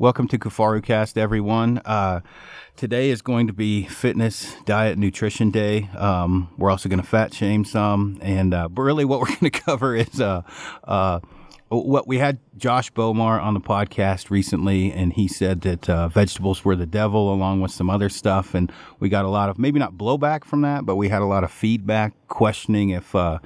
Welcome to KifaruCast, everyone. Uh, today is going to be Fitness, Diet, Nutrition Day. Um, we're also going to fat shame some, and uh, but really, what we're going to cover is uh, uh, what we had Josh Bowmar on the podcast recently, and he said that uh, vegetables were the devil, along with some other stuff, and we got a lot of maybe not blowback from that, but we had a lot of feedback questioning if uh,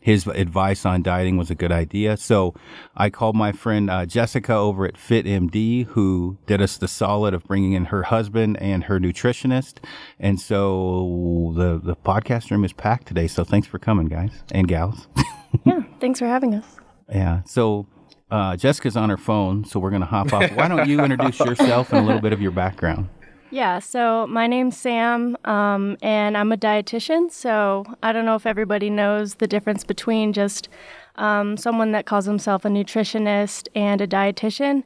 his advice on dieting was a good idea. So I called my friend uh, Jessica over at FitMD, who did us the solid of bringing in her husband and her nutritionist. And so the the podcast room is packed today. So thanks for coming, guys and gals. yeah, thanks for having us. Yeah. So uh, Jessica's on her phone, so we're going to hop off. Why don't you introduce yourself and a little bit of your background? Yeah, so my name's Sam, um, and I'm a dietitian. So I don't know if everybody knows the difference between just um, someone that calls himself a nutritionist and a dietitian.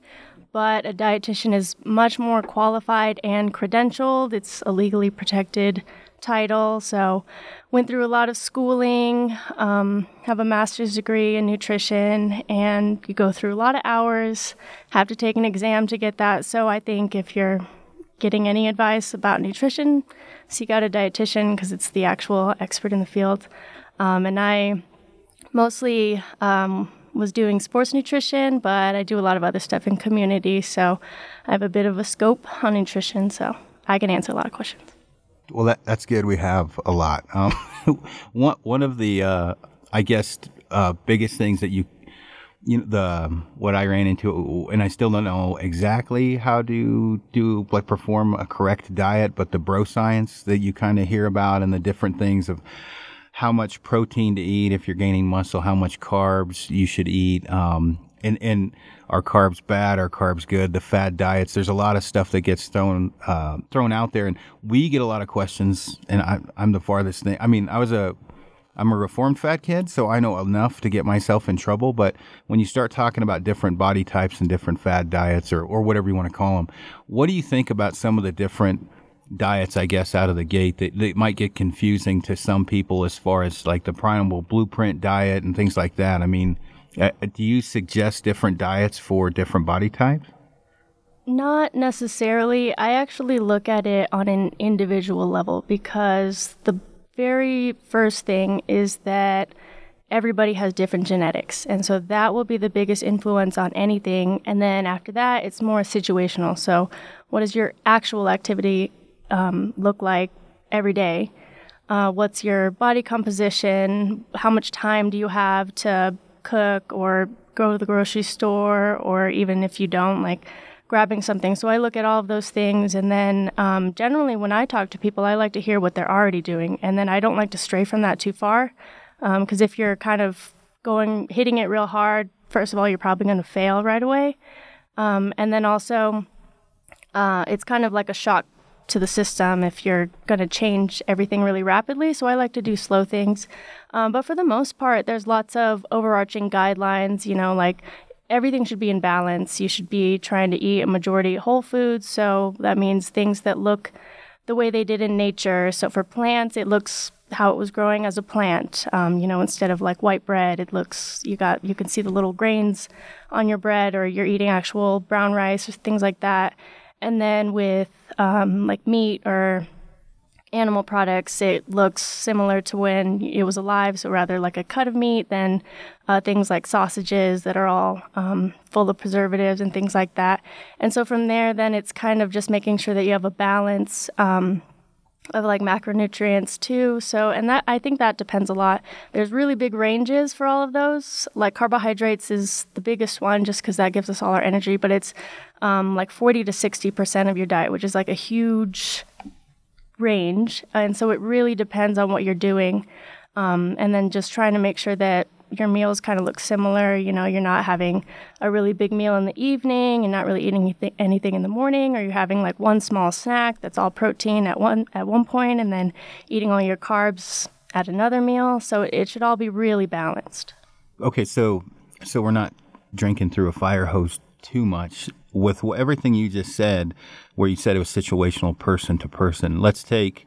But a dietitian is much more qualified and credentialed. It's a legally protected title. So went through a lot of schooling, um, have a master's degree in nutrition, and you go through a lot of hours, have to take an exam to get that. So I think if you're getting any advice about nutrition, seek out a dietitian because it's the actual expert in the field. Um, and I mostly um, was doing sports nutrition, but I do a lot of other stuff in community. So I have a bit of a scope on nutrition, so I can answer a lot of questions. Well, that, that's good. We have a lot. Um, one one of the, uh, I guess, uh, biggest things that you you know the what I ran into, and I still don't know exactly how to do like perform a correct diet, but the bro science that you kind of hear about and the different things of how much protein to eat if you're gaining muscle, how much carbs you should eat, um, and and are carbs bad, are carbs good? The fad diets. There's a lot of stuff that gets thrown uh, thrown out there, and we get a lot of questions. And I, I'm the farthest thing. I mean, I was a I'm a reformed fat kid, so I know enough to get myself in trouble. But when you start talking about different body types and different fad diets, or, or whatever you want to call them, what do you think about some of the different diets, I guess, out of the gate that, that might get confusing to some people as far as like the primal blueprint diet and things like that? I mean, uh, do you suggest different diets for different body types? Not necessarily. I actually look at it on an individual level because the very first thing is that everybody has different genetics. And so that will be the biggest influence on anything. And then after that, it's more situational. So, what does your actual activity um, look like every day? Uh, what's your body composition? How much time do you have to cook or go to the grocery store? Or even if you don't, like, grabbing something. So I look at all of those things, and then um, generally when I talk to people, I like to hear what they're already doing, and then I don't like to stray from that too far, because um, if you're kind of going hitting it real hard, first of all, you're probably going to fail right away, um, and then also uh, it's kind of like a shock to the system if you're going to change everything really rapidly. So I like to do slow things. Um, but for the most part, there's lots of overarching guidelines, you know, like everything should be in balance. You should be trying to eat a majority whole foods. So that means things that look the way they did in nature. So for plants, it looks how it was growing as a plant. Um, you know, instead of like white bread, it looks you got you can see the little grains on your bread, or you're eating actual brown rice or things like that. And then with um, like meat or animal products, it looks similar to when it was alive, so rather like a cut of meat than uh, things like sausages that are all um, full of preservatives and things like that. And so from there, then it's kind of just making sure that you have a balance. Um, of like macronutrients too. So, and that I think that depends a lot. There's really big ranges for all of those. Like carbohydrates is the biggest one just because that gives us all our energy, but it's um, like 40 to 60% of your diet, which is like a huge range. And so it really depends on what you're doing. Um, and then just trying to make sure that your meals kind of look similar. You know, you're not having a really big meal in the evening and not really eating anything in the morning, or you're having like one small snack that's all protein at one at one point, and then eating all your carbs at another meal. So it should all be really balanced. Okay, so so we're not drinking through a fire hose too much with everything you just said, where you said it was situational person to person. Let's take,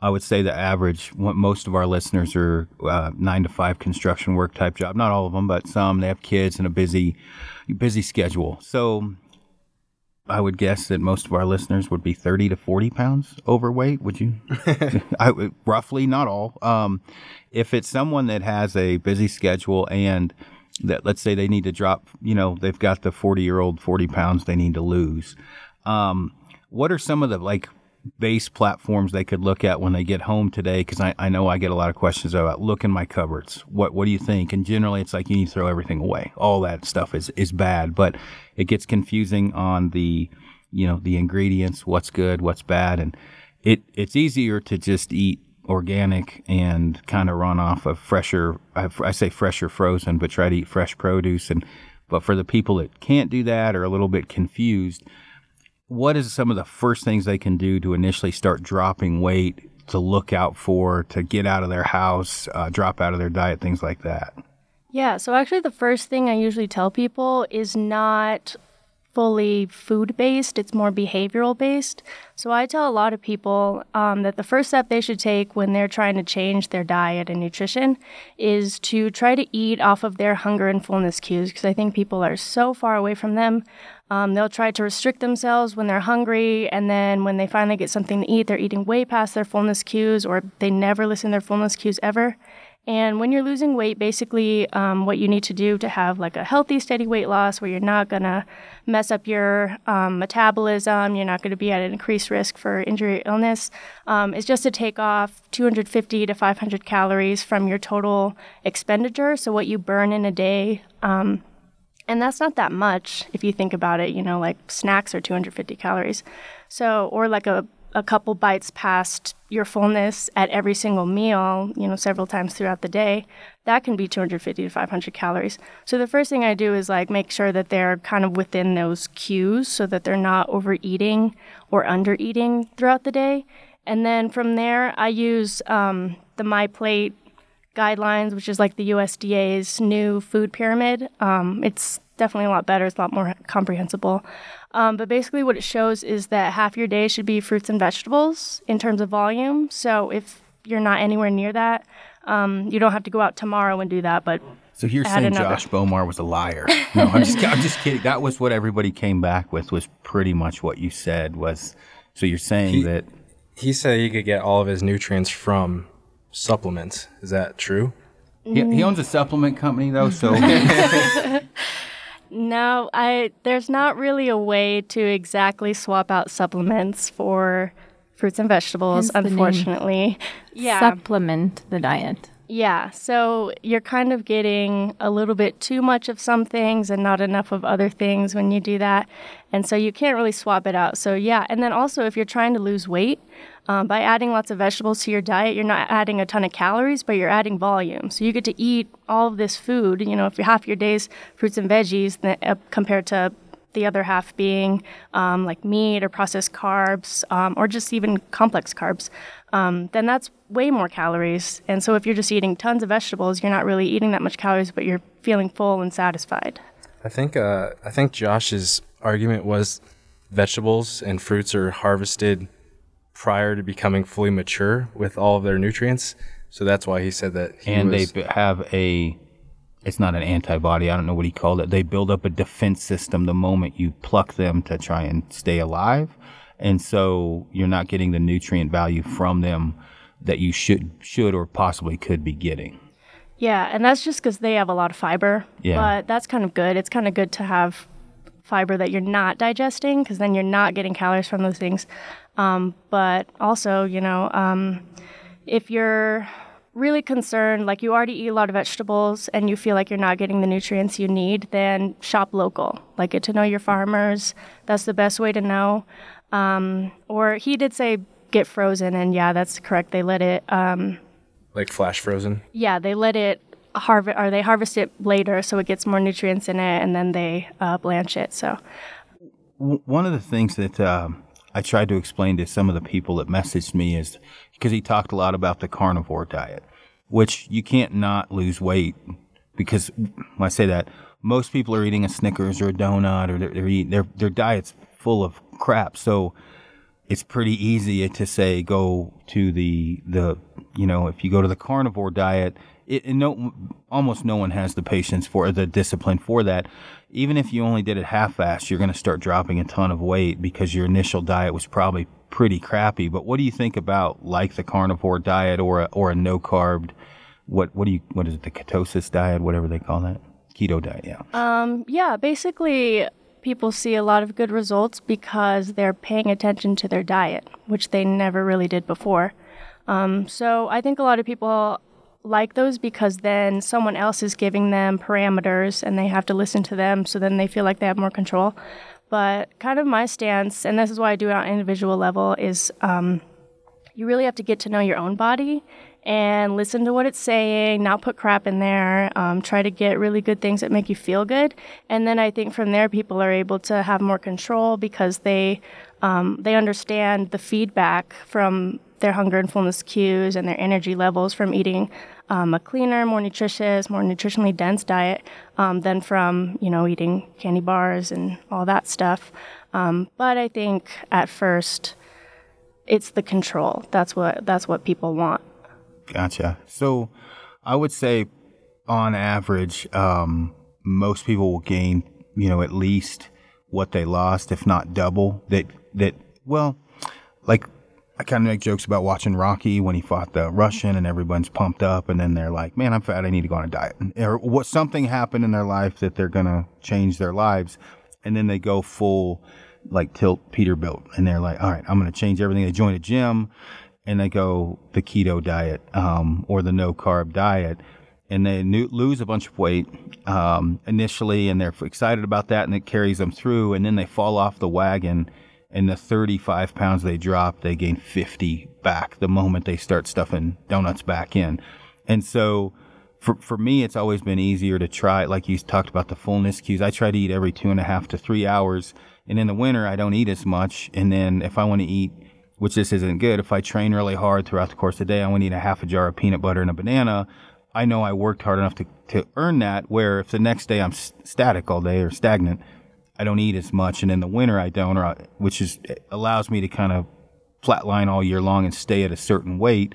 I would say, the average. What most of our listeners are uh, nine to five construction work type job. Not all of them, but some. They have kids and a busy, busy schedule. So I would guess that most of our listeners would be 30 to 40 pounds overweight. Would you? I, would- roughly, not all. Um, if it's someone that has a busy schedule and that, let's say they need to drop, you know, they've got the 40 year old 40 pounds they need to lose. Um, what are some of the like base platforms they could look at when they get home today? Because I, I know I get a lot of questions about look in my cupboards. What what do you think? And generally, it's like you need to throw everything away. All that stuff is is bad, but it gets confusing on the you know the ingredients, what's good, what's bad, and it it's easier to just eat organic and kind of run off of fresher. I, I say fresher frozen, but try to eat fresh produce and. But for the people that can't do that or a little bit confused, what is some of the first things they can do to initially start dropping weight to look out for to get out of their house uh, drop out of their diet things like that Yeah, so actually, the first thing I usually tell people is not fully food based, it's more behavioral based. So I tell a lot of people um, that the first step they should take when they're trying to change their diet and nutrition is to try to eat off of their hunger and fullness cues because I think people are so far away from them. Um, they'll try to restrict themselves when they're hungry, and then when they finally get something to eat, they're eating way past their fullness cues, or they never listen to their fullness cues ever. And when you're losing weight, basically, um, what you need to do to have like a healthy, steady weight loss where you're not gonna mess up your um, metabolism, you're not gonna be at an increased risk for injury or illness, um, is just to take off 250 to 500 calories from your total expenditure. So, what you burn in a day. Um, and that's not that much if you think about it, you know, like snacks are 250 calories. So, or like a, a couple bites past your fullness at every single meal, you know, several times throughout the day, that can be 250 to 500 calories. So, the first thing I do is like make sure that they're kind of within those cues so that they're not overeating or undereating throughout the day. And then from there, I use um, the My Plate guidelines, which is like the USDA's new food pyramid. Um, it's definitely a lot better. It's a lot more comprehensible. Um, but basically, what it shows is that half your day should be fruits and vegetables in terms of volume. So if you're not anywhere near that, um, you don't have to go out tomorrow and do that. But so you're Add saying another. josh bowmar was a liar no i'm just i'm just kidding that was what everybody came back with was pretty much what you said was so you're saying He- that He said he could get all of his nutrients from supplements. Is that true? he, he owns a supplement company though so no, I there's not really a way to exactly swap out supplements for fruits and vegetables. Hence unfortunately, yeah. Supplement the diet. Yeah, so you're kind of getting a little bit too much of some things and not enough of other things when you do that. And so you can't really swap it out. So, yeah, and then also if you're trying to lose weight, um, by adding lots of vegetables to your diet, you're not adding a ton of calories, but you're adding volume. So you get to eat all of this food, you know, if half your days fruits and veggies uh, compared to the other half being um, like meat or processed carbs um, or just even complex carbs, um, then that's way more calories. And so if you're just eating tons of vegetables, you're not really eating that much calories, but you're feeling full and satisfied. I think uh, I think Josh's argument was vegetables and fruits are harvested prior to becoming fully mature with all of their nutrients. So that's why he said that. He and was, they have a it's not an antibody i don't know what he called it they build up a defense system the moment you pluck them to try and stay alive and so you're not getting the nutrient value from them that you should should or possibly could be getting Yeah, and that's just because they have a lot of fiber. Yeah. But that's kind of good. It's kind of good to have fiber that you're not digesting because then you're not getting calories from those things. Um, but also, you know, um, if you're really concerned, like you already eat a lot of vegetables and you feel like you're not getting the nutrients you need, then shop local. Like get to know your farmers. That's the best way to know. Um, or he did say get frozen, and yeah, that's correct. They let it. Um, like flash frozen. yeah, they let it harvest or they harvest it later so it gets more nutrients in it and then they uh, blanch it. So one of the things that um, I tried to explain to some of the people that messaged me is because he talked a lot about the carnivore diet, which you can't not lose weight because when I say that, most people are eating a Snickers or a donut or they're, they're eating, their, their diet's full of crap. So it's pretty easy to say go to the, the, you know, if you go to the carnivore diet, it, no, almost no one has the patience for the discipline for that. Even if you only did it half-assed, you're going to start dropping a ton of weight because your initial diet was probably pretty crappy. But what do you think about like the carnivore diet or a, or a no carb? What what do you what is it the ketosis diet whatever they call that keto diet? Yeah. Um, yeah, basically, people see a lot of good results because they're paying attention to their diet, which they never really did before. Um, so I think a lot of people like those because then someone else is giving them parameters and they have to listen to them, so then they feel like they have more control. But kind of my stance, and this is why I do it on individual level, is um, you really have to get to know your own body and listen to what it's saying, not put crap in there, um, try to get really good things that make you feel good. And then I think from there, people are able to have more control because they, um, they understand the feedback from their hunger and fullness cues and their energy levels from eating um, a cleaner, more nutritious, more nutritionally dense diet um, than from you know eating candy bars and all that stuff. Um, but I think at first, it's the control. That's what that's what people want. Gotcha. So I would say on average, um, most people will gain, you know, at least what they lost, if not double. That that well, like I kind of make jokes about watching Rocky when he fought the Russian and everyone's pumped up, and then they're like, "Man, I'm fat. I need to go on a diet." Or what something happened in their life that they're gonna change their lives, and then they go full like tilt Peterbilt, and they're like, "All right, I'm gonna change everything." They join a gym and they go the keto diet um, or the no carb diet, and they new, lose a bunch of weight um, initially, and they're excited about that, and it carries them through, and then they fall off the wagon, and the 35 pounds they drop, they gain 50 back the moment they start stuffing donuts back in, and so. For, for me, it's always been easier to try, like you talked about the fullness cues. I try to eat every two and a half to three hours. And in the winter, I don't eat as much. And then if I want to eat which this isn't good. If I train really hard throughout the course of the day, I want to eat a half a jar of peanut butter and a banana. I know I worked hard enough to, to earn that. Where if the next day I'm static all day or stagnant, I don't eat as much, and in the winter I don't, or I, which is allows me to kind of flatline all year long and stay at a certain weight.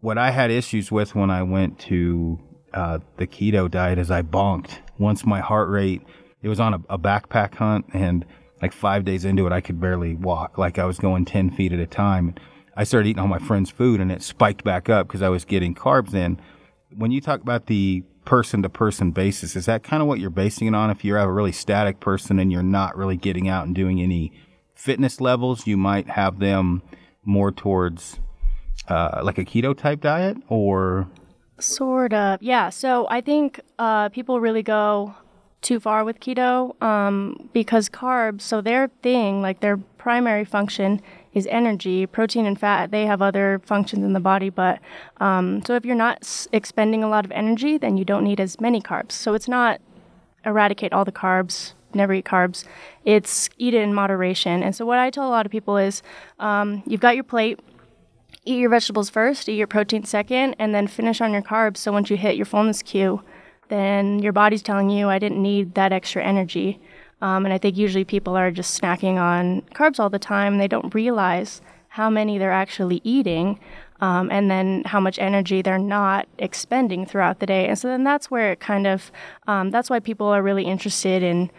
What I had issues with when I went to uh, the keto diet is I bonked once my heart rate. It was on a, a backpack hunt and like five days into it, I could barely walk. Like I was going 10 feet at a time. I started eating all my friends' food and it spiked back up because I was getting carbs in. When you talk about the person to person basis, is that kind of what you're basing it on? If you're a really static person and you're not really getting out and doing any fitness levels, you might have them more towards uh, like a keto type diet or. Sort of, yeah. So I think uh, people really go too far with keto um, because carbs, so their thing, like their primary function is energy. Protein and fat, they have other functions in the body, but um, so if you're not s- expending a lot of energy, then you don't need as many carbs. So it's not eradicate all the carbs, never eat carbs. It's eat it in moderation. And so what I tell a lot of people is um, you've got your plate. Eat your vegetables first, eat your protein second, and then finish on your carbs. So once you hit your fullness cue, then your body's telling you I didn't need that extra energy. Um, and I think usually people are just snacking on carbs all the time. They don't realize how many they're actually eating um, and then how much energy they're not expending throughout the day. And so then that's where it kind of, um, that's why people are really interested in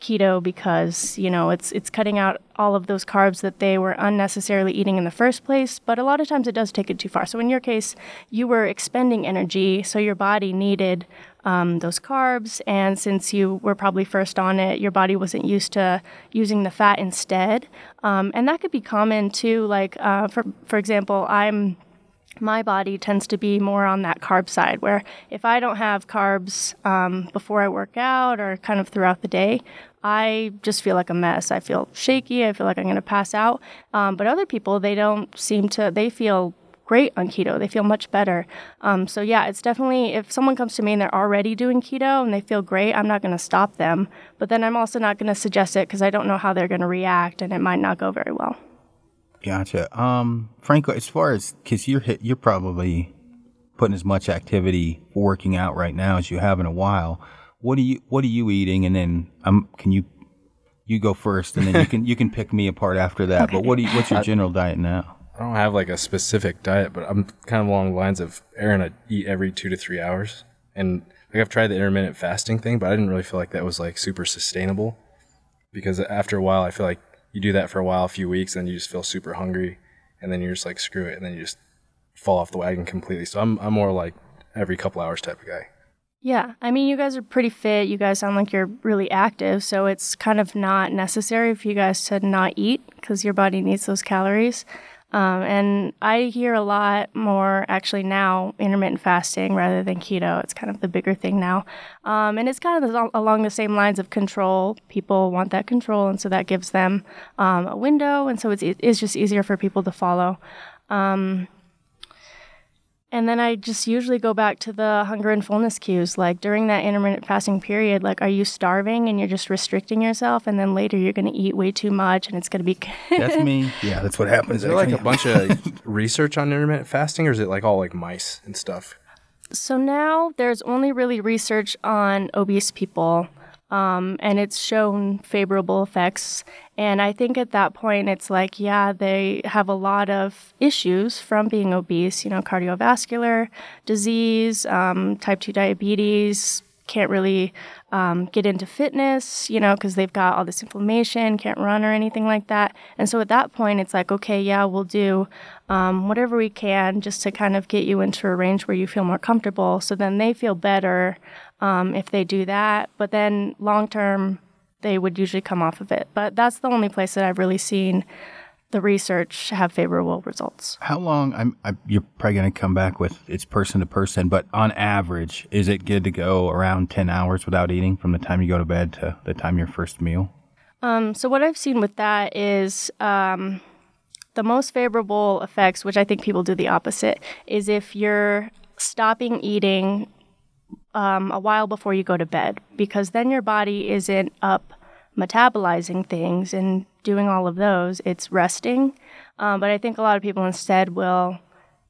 keto because you know it's it's cutting out all of those carbs that they were unnecessarily eating in the first place but a lot of times it does take it too far. So in your case you were expending energy so your body needed um, those carbs and since you were probably first on it your body wasn't used to using the fat instead. Um, and that could be common too like uh, for for example i'm my body tends to be more on that carb side where if I don't have carbs um, before I work out or kind of throughout the day, I just feel like a mess. I feel shaky. I feel like I'm going to pass out. Um, but other people, they don't seem to, they feel great on keto. They feel much better. Um, so, yeah, it's definitely, if someone comes to me and they're already doing keto and they feel great, I'm not going to stop them. But then I'm also not going to suggest it because I don't know how they're going to react and it might not go very well. Gotcha. Um, Franco, as far as because you're hit, you're probably putting as much activity working out right now as you have in a while. What are you What are you eating? And then um, can you you go first, and then you can you can pick me apart after that. Okay. But what do you, what's your general diet now? I don't have like a specific diet, but I'm kind of along the lines of Aaron. I eat every two to three hours, and like I've tried the intermittent fasting thing, but I didn't really feel like that was like super sustainable because after a while, I feel like you do that for a while, a few weeks, and you just feel super hungry, and then you're just like screw it, and then you just fall off the wagon completely. So I'm I'm more like every couple hours type of guy. Yeah, I mean, you guys are pretty fit. You guys sound like you're really active, so it's kind of not necessary for you guys to not eat because your body needs those calories. Um, and I hear a lot more actually now intermittent fasting rather than keto. It's kind of the bigger thing now. Um, and it's kind of along the same lines of control. People want that control, and so that gives them um, a window, and so it's, it's just easier for people to follow. Um, and then I just usually go back to the hunger and fullness cues. Like during that intermittent fasting period, like are you starving and you're just restricting yourself, and then later you're going to eat way too much and it's going to be. that's me. Yeah, that's what happens. Is there like a bunch of research on intermittent fasting, or is it like all like mice and stuff? So now there's only really research on obese people um, and it's shown favorable effects. And I think at that point, it's like, yeah, they have a lot of issues from being obese, you know, cardiovascular disease, um, type 2 diabetes, can't really um, get into fitness, you know, because they've got all this inflammation, can't run or anything like that. And so at that point, it's like, okay, yeah, we'll do um, whatever we can just to kind of get you into a range where you feel more comfortable. So then they feel better um, if they do that. But then long term, they would usually come off of it. But that's the only place that I've really seen the research have favorable results. How long? I'm, I'm you're probably going to come back with it's person to person, but on average, is it good to go around ten hours without eating from the time you go to bed to the time your first meal? Um, so what I've seen with that is um, the most favorable effects, which I think people do the opposite, is if you're stopping eating um, a while before you go to bed because then your body isn't up metabolizing things and doing all of those. It's resting. Um, but I think a lot of people instead will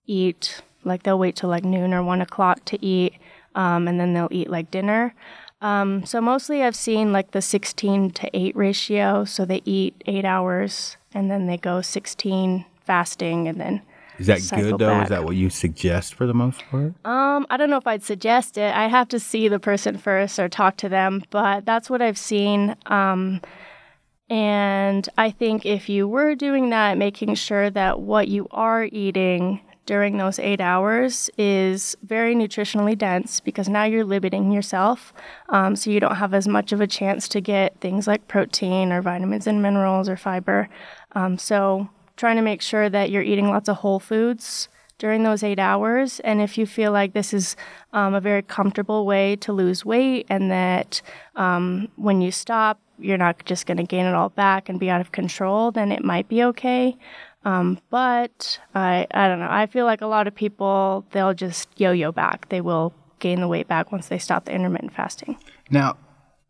eat, like they'll wait till like noon or one o'clock to eat, um, and then they'll eat like dinner. Um, so mostly I've seen like the 16 to 8 ratio. So they eat eight hours and then they go 16 fasting and then is that good though? Back. Is that what you suggest for the most part? Um, I don't know if I'd suggest it. I have to see the person first or talk to them, but that's what I've seen. Um, and I think if you were doing that, making sure that what you are eating during those eight hours is very nutritionally dense because now you're limiting yourself. Um, so you don't have as much of a chance to get things like protein or vitamins and minerals or fiber. Um, so trying to make sure that you're eating lots of whole foods during those eight hours. And if you feel like this is um, a very comfortable way to lose weight and that um, when you stop, you're not just going to gain it all back and be out of control, then it might be okay. Um, but I, I don't know. I feel like a lot of people, they'll just yo yo back. They will gain the weight back once they stop the intermittent fasting. Now,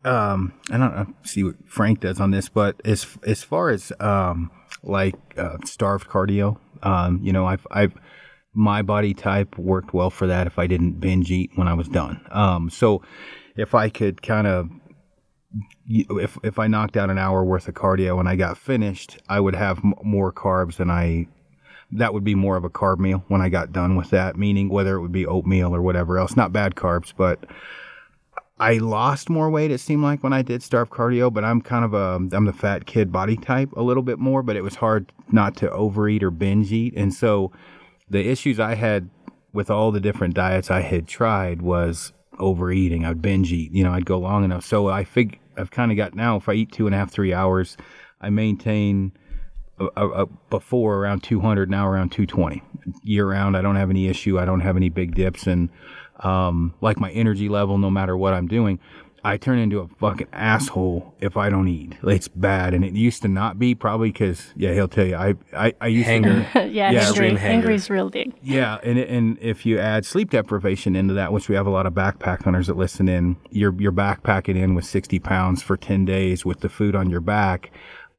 um, I don't know, see what Frank does on this, but as as far as um, like uh, starved cardio. Um, you know, I've, I've, my body type worked well for that if I didn't binge eat when I was done. Um, so if I could kind of, if, if I knocked out an hour worth of cardio and I got finished, I would have m- more carbs than I, that would be more of a carb meal when I got done with that, meaning whether it would be oatmeal or whatever else, not bad carbs, but I lost more weight. It seemed like when I did starve cardio, but I'm kind of a I'm the fat kid body type a little bit more. But it was hard not to overeat or binge eat, and so the issues I had with all the different diets I had tried was overeating. I'd binge eat. You know, I'd go long enough. So I fig I've kind of got now. If I eat two and a half three hours, I maintain. A, a, before around 200 now around 220 year round i don't have any issue i don't have any big dips and um, like my energy level, no matter what I'm doing. I turn into a fucking asshole if I don't eat. It's bad, and it used to not be probably because yeah, he'll tell you I I, I used Hanger. to yeah, yeah angry, angry's real big. Yeah, and and if you add sleep deprivation into that, which we have a lot of backpack hunters that listen in, you're you're backpacking in with 60 pounds for 10 days with the food on your back,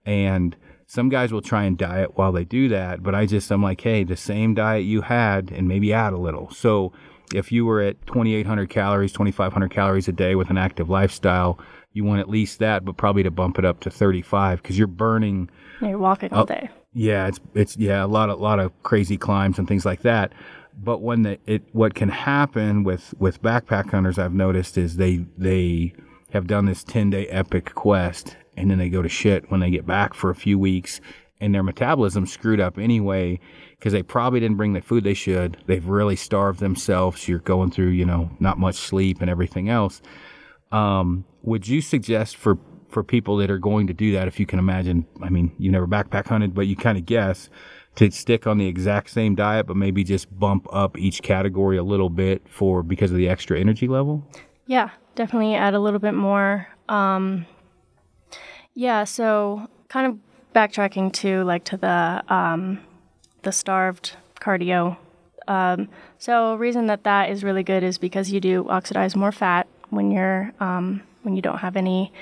and some guys will try and diet while they do that, but I just I'm like, hey, the same diet you had, and maybe add a little. So if you were at 2,800 calories, 2,500 calories a day with an active lifestyle, you want at least that, but probably to bump it up to 35 because you're burning. You're walking all day. Yeah, it's it's yeah a lot a lot of crazy climbs and things like that. But when the it what can happen with with backpack hunters I've noticed is they they have done this 10 day epic quest and then they go to shit when they get back for a few weeks and their metabolism screwed up anyway because they probably didn't bring the food they should. They've really starved themselves. You're going through, you know, not much sleep and everything else. Um, would you suggest for for people that are going to do that, if you can imagine, I mean, you never backpack hunted, but you kind of guess to stick on the exact same diet, but maybe just bump up each category a little bit for because of the extra energy level? Yeah, definitely add a little bit more. Um, yeah, so kind of backtracking to like to the um, the starved cardio. Um, so reason that that is really good is because you do oxidize more fat when you're um, when you don't have any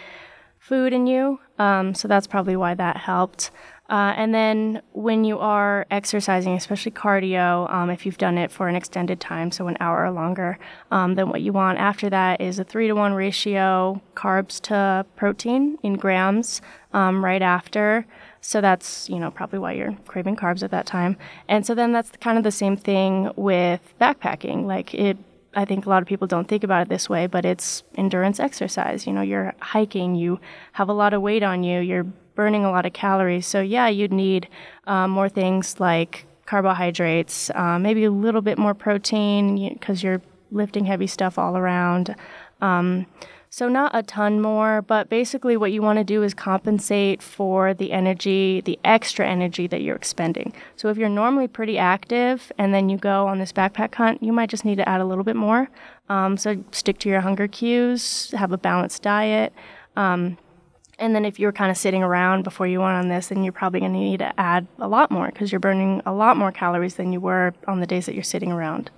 food in you. Um, so that's probably why that helped. Uh, and then when you are exercising, especially cardio, um, if you've done it for an extended time, so an hour or longer, um, then what you want after that is a three to one ratio carbs to protein in grams um, right after. So that's, you know, probably why you're craving carbs at that time. And so then that's kind of the same thing with backpacking. Like it I think a lot of people don't think about it this way, but it's endurance exercise. You know, you're hiking, you have a lot of weight on you, you're burning a lot of calories. So, yeah, you'd need um, more things like carbohydrates, uh, maybe a little bit more protein because you're lifting heavy stuff all around. Um, so, not a ton more, but basically, what you want to do is compensate for the energy, the extra energy that you're expending. So, if you're normally pretty active and then you go on this backpack hunt, you might just need to add a little bit more. Um, so, stick to your hunger cues, have a balanced diet. Um, and then if you were kind of sitting around before you went on this, then you're probably going to need to add a lot more because you're burning a lot more calories than you were on the days that you're sitting around.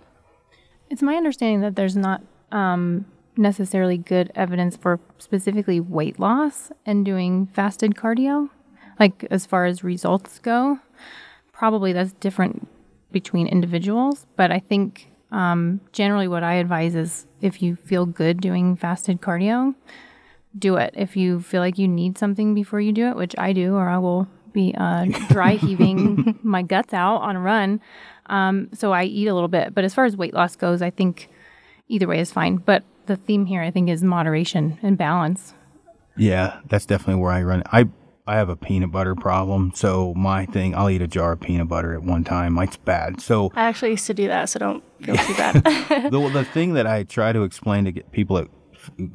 It's my understanding that there's not um, necessarily good evidence for specifically weight loss and doing fasted cardio, like as far as results go. Probably that's different between individuals, but I think um, generally what I advise is if you feel good doing fasted cardio, do it. If you feel like you need something before you do it, which I do, or I will be uh, dry heaving my guts out on a run. Um, so I eat a little bit. But as far as weight loss goes, I think either way is fine. But the theme here, I think, is moderation and balance. Yeah, that's definitely where I run. I I have a peanut butter problem, so my thing, I'll eat a jar of peanut butter at one time. It's bad. So I actually used to do that, so don't feel too bad. the the thing that I try to explain to get people that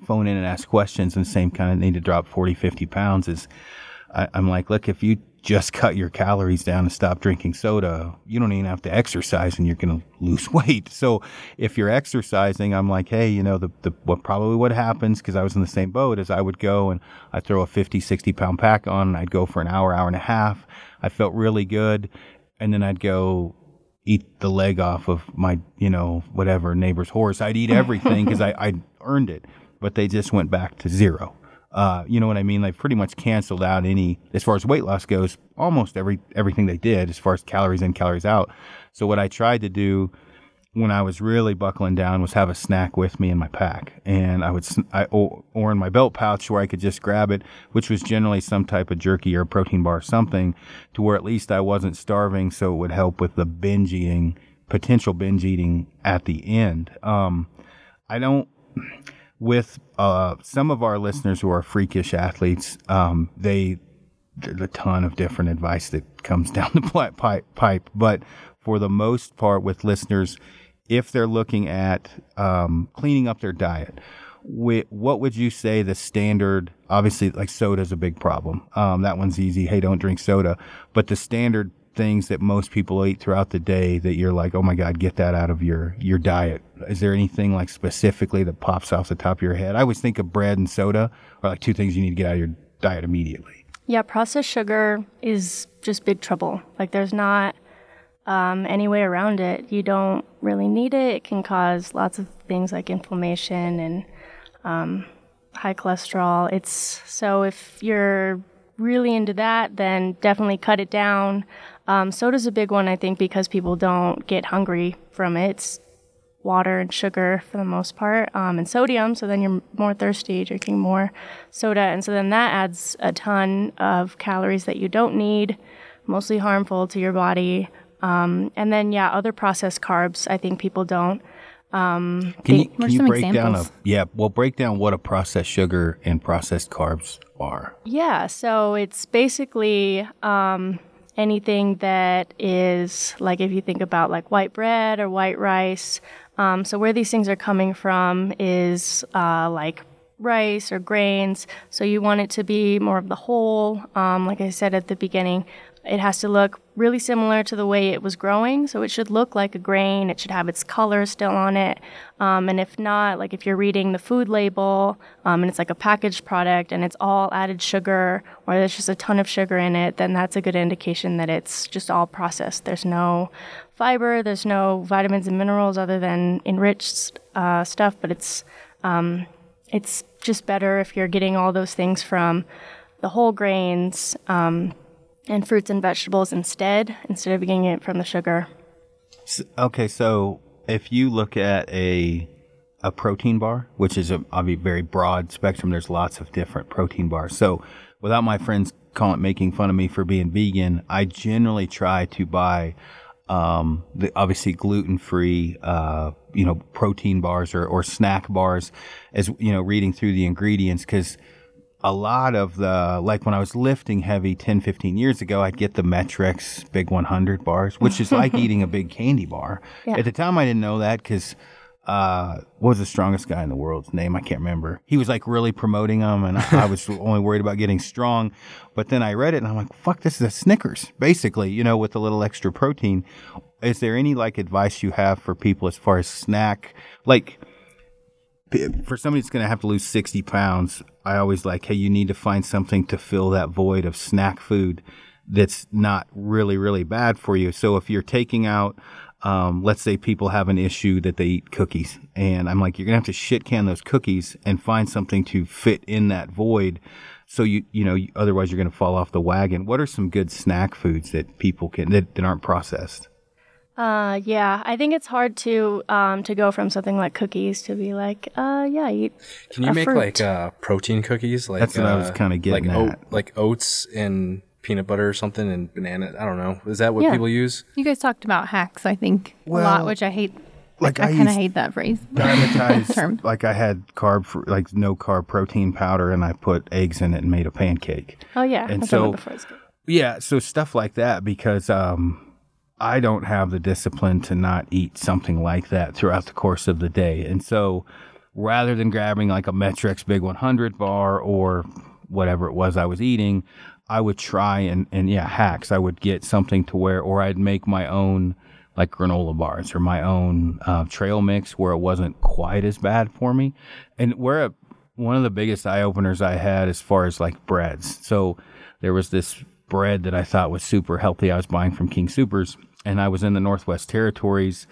phone in and ask questions and same kind of need to drop 40, 50 pounds is I, I'm like, look, if you just cut your calories down and stop drinking soda, you don't even have to exercise and you're going to lose weight. So if you're exercising, I'm like, hey, you know, the, the what probably what happens because I was in the same boat is I would go and I'd throw a 50, 60 pound pack on and I'd go for an hour, hour and a half. I felt really good. And then I'd go eat the leg off of my, you know, whatever neighbor's horse. I'd eat everything because I, I earned it, but they just went back to zero. Uh, you know what I mean? They pretty much canceled out any, as far as weight loss goes, almost every everything they did as far as calories in, calories out. So what I tried to do when I was really buckling down was have a snack with me in my pack, and I would, I, or, or in my belt pouch where I could just grab it, which was generally some type of jerky or protein bar or something, to where at least I wasn't starving, so it would help with the binge eating, potential binge eating at the end. Um, I don't with uh, some of our listeners who are freakish athletes, um, they there's a ton of different advice that comes down the pipe, pipe. But for the most part, with listeners, if they're looking at um, cleaning up their diet, what would you say the standard? Obviously, like soda is a big problem. Um, that one's easy. Hey, don't drink soda. But the standard things that most people eat throughout the day that you're like, oh my God, get that out of your, your diet? Is there anything like specifically that pops off the top of your head? I always think of bread and soda are like two things you need to get out of your diet immediately. Yeah, processed sugar is just big trouble. Like there's not um, any way around it. You don't really need it. It can cause lots of things like inflammation and um, high cholesterol. It's so if you're really into that, then definitely cut it down. Um, soda's a big one, I think, because people don't get hungry from it. It's water and sugar for the most part, um, and sodium. So then you're more thirsty, drinking more soda, and so then that adds a ton of calories that you don't need. mostly harmful to your body. Um, and then, yeah, other processed carbs, I think people don't. Um, Can you, can you some break down a examples? yeah? Well, break down what a processed sugar and processed carbs are. Yeah, so it's basically um, anything that is like if you think about like white bread or white rice. Um, so where these things are coming from is uh, like rice or grains. So you want it to be more of the whole. Um, like I said at the beginning, it has to look really similar to the way it was growing. So it should look like a grain. It should have its color still on it. Um, and if not, like if you're reading the food label um, and it's like a packaged product and it's all added sugar or there's just a ton of sugar in it, then that's a good indication that it's just all processed. There's no fiber, there's no vitamins and minerals other than enriched uh, stuff, but it's um, it's just better if you're getting all those things from the whole grains um, and fruits and vegetables instead, instead of getting it from the sugar. S- Okay, so if you look at a a protein bar, which is a, a very broad spectrum, there's lots of different protein bars. So without my friends calling making fun of me for being vegan, I generally try to buy um, the obviously gluten free, uh, you know, protein bars or, or snack bars, as you know, reading through the ingredients because a lot of the like when I was lifting heavy 10, 15 years ago, I'd get the Met-Rx Big 100 bars, which is like eating a big candy bar. Yeah. At the time, I didn't know that because uh, what was the strongest guy in the world's name? I can't remember. He was like really promoting them, and I was only worried about getting strong. But then I read it, and I'm like, "Fuck, this is a Snickers, basically." You know, with a little extra protein. Is there any like advice you have for people as far as snack, like? for somebody that's going to have to lose 60 pounds, I always like, hey, you need to find something to fill that void of snack food that's not really, really bad for you. So if you're taking out, um, let's say people have an issue that they eat cookies, and I'm like, you're to have to shit can those cookies and find something to fit in that void. So you, you know, otherwise you're to fall off the wagon. What are some good snack foods that people can, that, that aren't processed? Uh, yeah, I think it's hard to um, to go from something like cookies to be like, uh, yeah, eat. Can you a make fruit. like uh, protein cookies? Like That's what I was uh, kinda getting like at. like oats and peanut butter or something and banana. I don't know. Is that what Yeah. people use? You guys talked about hacks, I think, a lot, which I hate. like, I, I kind of hate that phrase. diamatized Term. like I had carb fr- like no carb protein powder and I put eggs in it and made a pancake. Oh yeah, And I've done so- before. Yeah, so stuff like that because um I don't have the discipline to not eat something like that throughout the course of the day. And so rather than grabbing like a Met-Rx Big 100 bar or whatever it was I was eating, I would try and, and yeah, hacks. I would get something to where, or I'd make my own like granola bars or my own uh, trail mix where it wasn't quite as bad for me. And where a, one of the biggest eye openers I had as far as like breads. So there was this bread that I thought was super healthy. I was buying from King Supers, and I was in the Northwest Territories.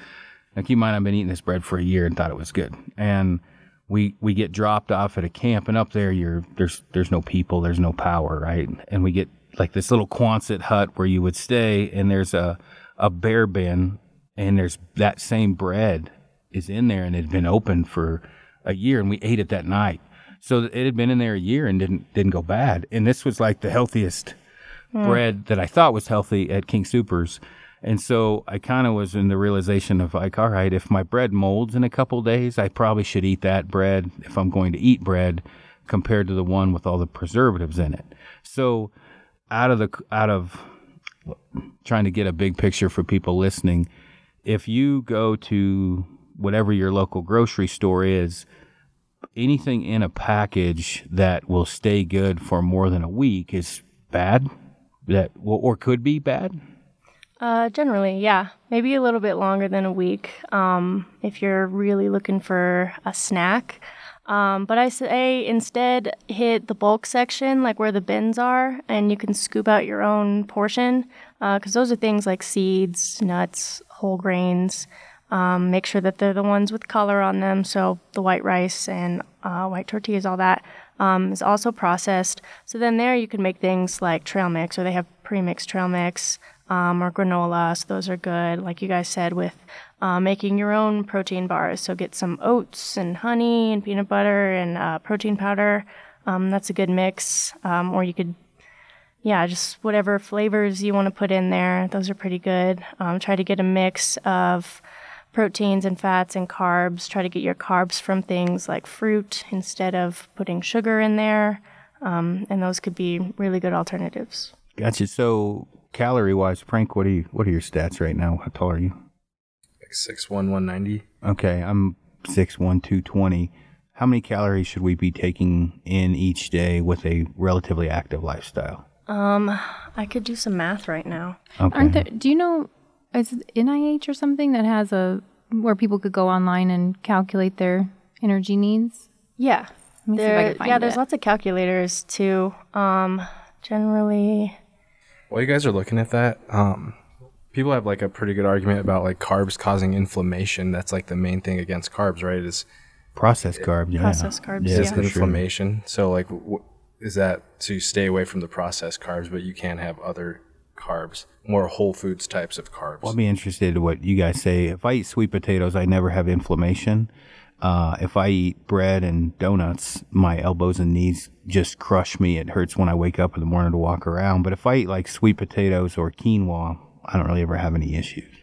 Now, keep in mind, I've been eating this bread for a year and thought it was good. And we we get dropped off at a camp, and up there, you're there's there's no people, there's no power, right? And we get like this little Quonset hut where you would stay, and there's a a bear bin, and there's that same bread is in there, and it had been open for a year, and we ate it that night. So it had been in there a year and didn't didn't go bad. And this was like the healthiest hmm. bread that I thought was healthy at King Supers. And so I kind of was in the realization of like, all right, if my bread molds in a couple days, I probably should eat that bread if I'm going to eat bread compared to the one with all the preservatives in it. So out of the out of trying to get a big picture for people listening, if you go to whatever your local grocery store is, anything in a package that will stay good for more than a week is bad that or could be bad Uh, generally, yeah, maybe a little bit longer than a week um, if you're really looking for a snack. Um, but I say instead hit the bulk section, like where the bins are, and you can scoop out your own portion because those are things like seeds, nuts, whole grains. Um, make sure that they're the ones with color on them, so the white rice and uh, white tortillas, all that um, is also processed. So then there you can make things like trail mix, or they have pre-mixed trail mix um, or granola. So those are good, like you guys said, with uh, making your own protein bars. So get some oats and honey and peanut butter and uh, protein powder. Um, that's a good mix. Um, or you could yeah, just whatever flavors you want to put in there. Those are pretty good. Um, try to get a mix of proteins and fats and carbs. Try to get your carbs from things like fruit instead of putting sugar in there. Um, and those could be really good alternatives. Gotcha. So calorie wise, Frank, what are you? What are your stats right now? How tall are you? Like six one one ninety. Okay, I'm six one two twenty. How many calories should we be taking in each day with a relatively active lifestyle? Um, I could do some math right now. Okay. Aren't there? Do you know? Is it NIH or something that has a where people could go online and calculate their energy needs? Yeah. Let me see if I There, can find yeah, there's it. lots of calculators too. Um, generally, While you guys are looking at that, um, people have like a pretty good argument about like carbs causing inflammation. That's like the main thing against carbs, right? Is Processed carbs. Yeah. Processed carbs, Yeah, yeah. is for sure. inflammation. So like, wh- is that to stay away from the processed carbs, but you can have other carbs, more whole foods types of carbs. I'll be interested in what you guys say. If I eat sweet potatoes, I never have inflammation. Uh, if I eat bread and donuts, my elbows and knees just crush me. It hurts when I wake up in the morning to walk around. But if I eat like sweet potatoes or quinoa, I don't really ever have any issues.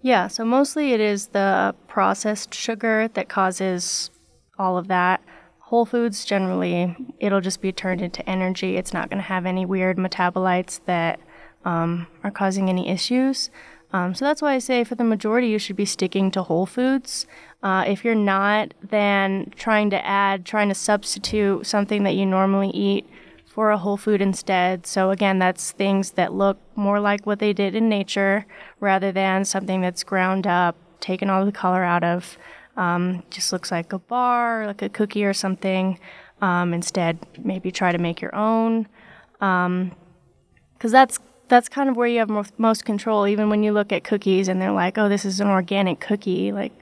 yeah. So mostly it is the processed sugar that causes all of that. Whole foods generally, it'll just be turned into energy. It's not going to have any weird metabolites that um, are causing any issues. Um, so that's why I say for the majority, you should be sticking to whole foods. Uh, if you're not, then trying to add, trying to substitute something that you normally eat for a whole food instead. So again, that's things that look more like what they did in nature rather than something that's ground up, taken all the color out of. Um, just looks like a bar, like a cookie or something. Um, instead, maybe try to make your own because that's that's kind of where you have mo- most control. Even when you look at cookies and they're like, "Oh, this is an organic cookie," like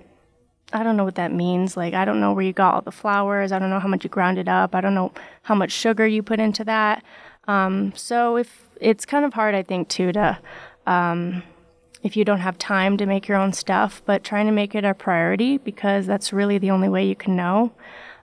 I don't know what that means. Like I don't know where you got all the flours. I don't know how much you ground it up. I don't know how much sugar you put into that. Um, so if it's kind of hard, I think too to um, if you don't have time to make your own stuff, but trying to make it a priority because that's really the only way you can know.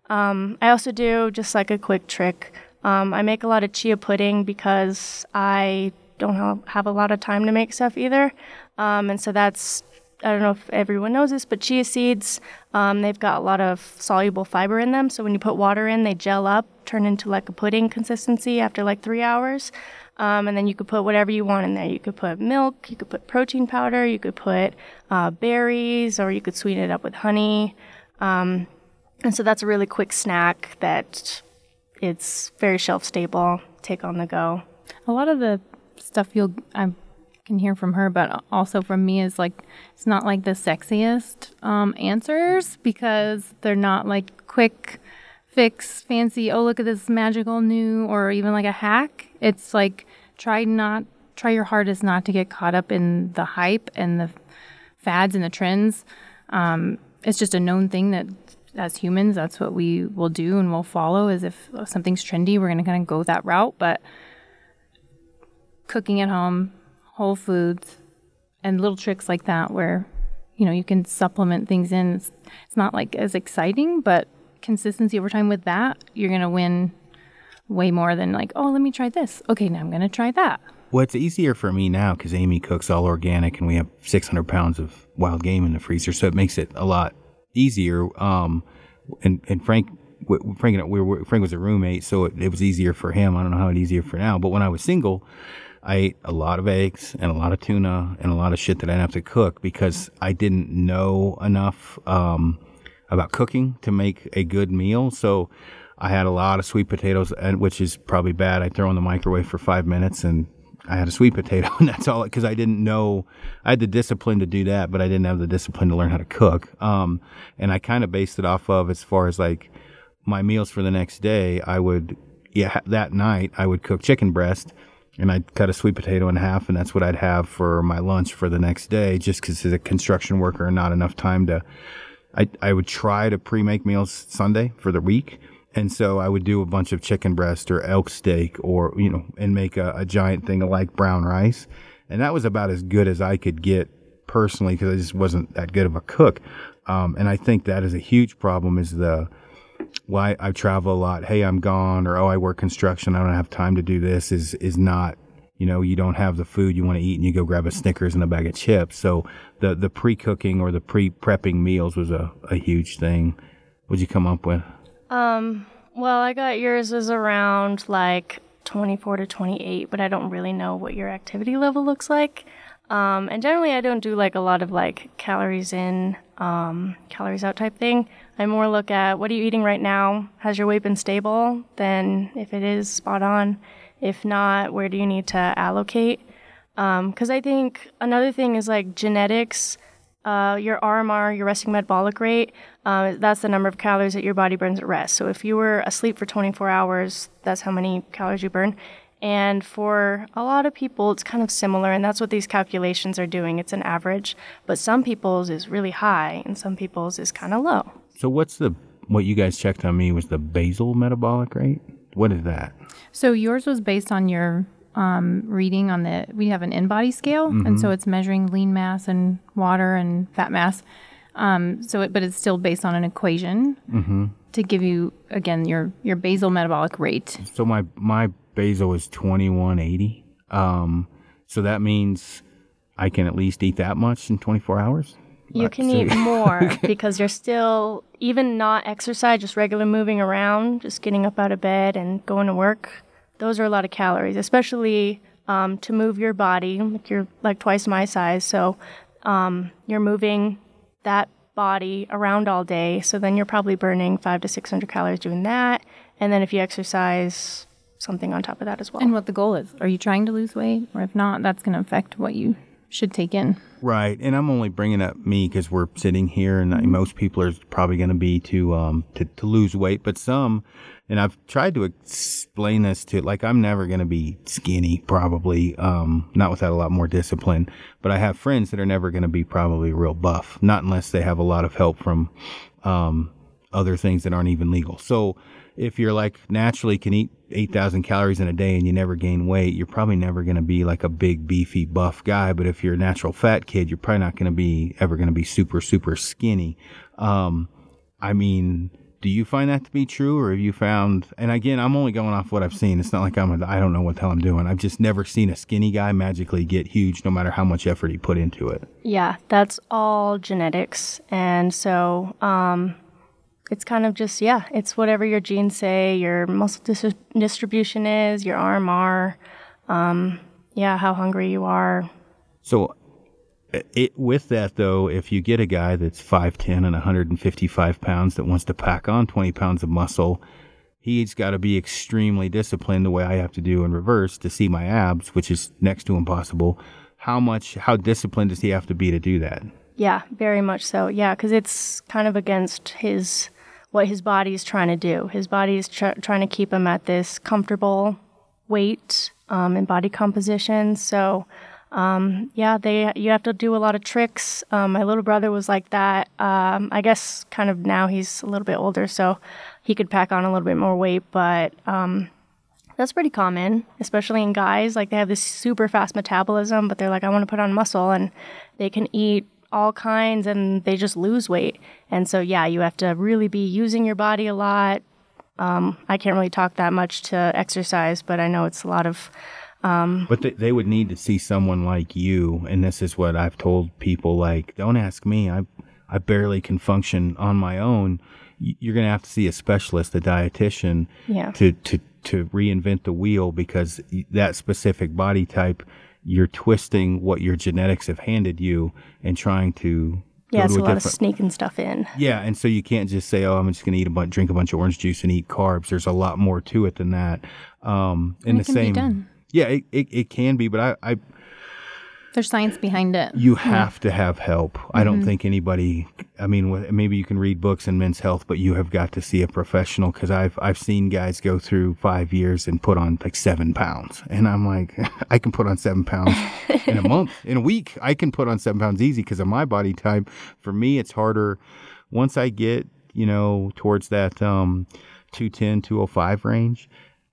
Um, I also do just like a quick trick. Um, I make a lot of chia pudding because I don't ha- have a lot of time to make stuff either. Um, and so that's, I don't know if everyone knows this, but chia seeds, um, they've got a lot of soluble fiber in them. So when you put water in, they gel up, turn into like a pudding consistency after like three hours. Um, and then you could put whatever you want in there. You could put milk, you could put protein powder, you could put uh, berries, or you could sweeten it up with honey. Um, and so that's a really quick snack that it's very shelf stable, take on the go. A lot of the stuff you'll I can hear from her, but also from me is like it's not like the sexiest um, answers because they're not like quick fix, fancy. Oh, look at this magical new, or even like a hack. It's like try not try your hardest not to get caught up in the hype and the fads and the trends. Um, it's just a known thing that as humans, that's what we will do and we'll follow. Is if something's trendy, we're going to kind of go that route. But cooking at home, whole foods, and little tricks like that where you know you can supplement things in. It's, it's not like as exciting, but consistency over time with that, you're to win way more than like, oh, let me try this. Okay, now I'm to try that. Well, it's easier for me now because Amy cooks all organic, and we have 600 pounds of wild game in the freezer, so it makes it a lot easier. Um, and and Frank, Frank, we were, Frank was a roommate, so it, it was easier for him. I don't know how it's easier for now, but when I was single, I ate a lot of eggs and a lot of tuna and a lot of shit that I didn't have to cook because I didn't know enough um, about cooking to make a good meal. So I had a lot of sweet potatoes, and which is probably bad. I throw in the microwave for five minutes and I had a sweet potato, and that's all because I didn't know. I had the discipline to do that, but I didn't have the discipline to learn how to cook. Um, and I kind of based it off of as far as like my meals for the next day. I would, yeah, that night I would cook chicken breast, and I'd cut a sweet potato in half, and that's what I'd have for my lunch for the next day. Just because as a construction worker, and not enough time to. I I would try to pre-make meals Sunday for the week. And so I would do a bunch of chicken breast or elk steak or, you know, and make a, a giant thing of like brown rice. And that was about as good as I could get personally because I just wasn't that good of a cook. Um, and I think that is a huge problem is the, why I travel a lot. Hey, I'm gone or, oh, I work construction. I don't have time to do this is, is not you know, you don't have the food you want to eat and you go grab a Snickers and a bag of chips. So the, the pre cooking or the pre prepping meals was a, a huge thing. What'd you come up with? Um, well, I got yours is around like 24 to 28, but I don't really know what your activity level looks like. Um, and generally, I don't do like a lot of like calories in, um, calories out type thing. I more look at what are you eating right now? Has your weight been stable? Then, if it is spot on, if not, where do you need to allocate? Because um, I think another thing is like genetics. Uh, your RMR, your resting metabolic rate, uh, that's the number of calories that your body burns at rest. So if you were asleep for 24 hours, that's how many calories you burn. And for a lot of people, it's kind of similar, and that's what these calculations are doing. It's an average, but some people's is really high, and some people's is kind of low. So what's the what you guys checked on me was the basal metabolic rate? What is that? So yours was based on your um, reading on the. We have an InBody scale, Mm-hmm. and so it's measuring lean mass and water and fat mass. Um, so, it, but it's still based on an equation Mm-hmm. to give you again your your basal metabolic rate. So my my basal is 2180. Um, so that means I can at least eat that much in 24 hours. You can eat more because you're still, even not exercise, just regular moving around, just getting up out of bed and going to work. Those are a lot of calories, especially um, to move your body. Like you're like twice my size, so um, you're moving that body around all day. So then you're probably burning five to six hundred calories doing that, and then if you exercise, something on top of that as well. And what the goal is. Are you trying to lose weight? Or if not, that's going to affect what you should take in. Right, and I'm only bringing up me because we're sitting here, and I- most people are probably going to be to um to, to lose weight, but some, and I've tried to explain this to like I'm never going to be skinny, probably, um, not without a lot more discipline. But I have friends that are never going to be probably real buff, not unless they have a lot of help from um other things that aren't even legal. So if you're like naturally can eat 8,000 calories in a day and you never gain weight, you're probably never going to be like a big, beefy, buff guy. But if you're a natural fat kid, you're probably not going to be ever going to be super, super skinny. Um, I mean, do you find that to be true or have you found, and again, I'm only going off what I've seen. It's not like I'm, a, I don't know what the hell I'm doing. I've just never seen a skinny guy magically get huge no matter how much effort he put into it. Yeah, that's all genetics. And so um, it's kind of just, yeah, it's whatever your genes say, your muscle dis- distribution is, your RMR, um, yeah, how hungry you are. So, it, with that though, if you get a guy that's 5'10 and 155 pounds that wants to pack on 20 pounds of muscle, he's got to be extremely disciplined the way I have to do in reverse to see my abs, which is next to impossible. How much, how disciplined does he have to be to do that? Yeah, very much so. Yeah, because it's kind of against his what his body is trying to do. His body is tr- trying to keep him at this comfortable weight um, and body composition. So, um, yeah, they you have to do a lot of tricks. Um, my little brother was like that. Um, I guess kind of now he's a little bit older, so he could pack on a little bit more weight, but. Um, that's pretty common, especially in guys. Like they have this super fast metabolism, but they're like, I want to put on muscle, and they can eat all kinds and they just lose weight. And so, yeah, you have to really be using your body a lot. Um, I can't really talk that much to exercise, but I know it's a lot of. But they, they would need to see someone like you, and this is what I've told people: like, don't ask me. I I barely can function on my own. You're gonna have to see a specialist, a dietitian, Yeah. to to to reinvent the wheel because that specific body type, you're twisting what your genetics have handed you and trying to. Yeah, it's to a lot of sneaking stuff in. yeah, and so you can't just say, "Oh, I'm just going to eat a bunch, drink a bunch of orange juice, and eat carbs." There's a lot more to it than that. Um, and it the can be same, done. yeah, it, it, it can be, but I, I There's science behind it. you have to have help. I Mm-hmm. don't think anybody. I mean, maybe you can read books in men's health, but you have got to see a professional because I've I've seen guys go through five years and put on like seven pounds, and I'm like, I can put on seven pounds in a month, in a week. I can put on seven pounds easy because of my body type. For me, it's harder. Once I get you know towards that um, 210, 205 range.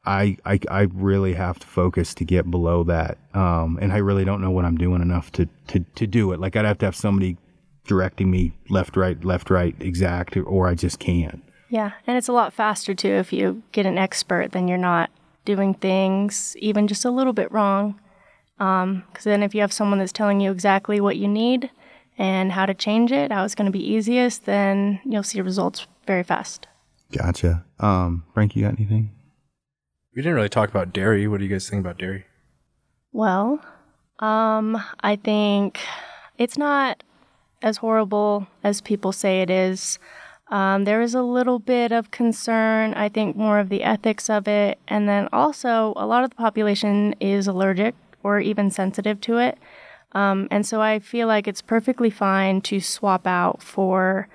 I, I, I really have to focus to get below that. Um, and I really don't know what I'm doing enough to, to, to do it. Like I'd have to have somebody directing me left, right, left, right, exact, or I just can't. Yeah, and it's a lot faster too if you get an expert, then you're not doing things even just a little bit wrong. Because then, if you have someone that's telling you exactly what you need and how to change it, how it's going to be easiest, then you'll see results very fast. Gotcha. Um, Frank, you got anything? We didn't really talk about dairy. What do you guys think about dairy? Well, um, I think it's not as horrible as people say it is. Um, there is a little bit of concern, I think more of the ethics of it. And then also, a lot of the population is allergic or even sensitive to it. Um, and so I feel like it's perfectly fine to swap out for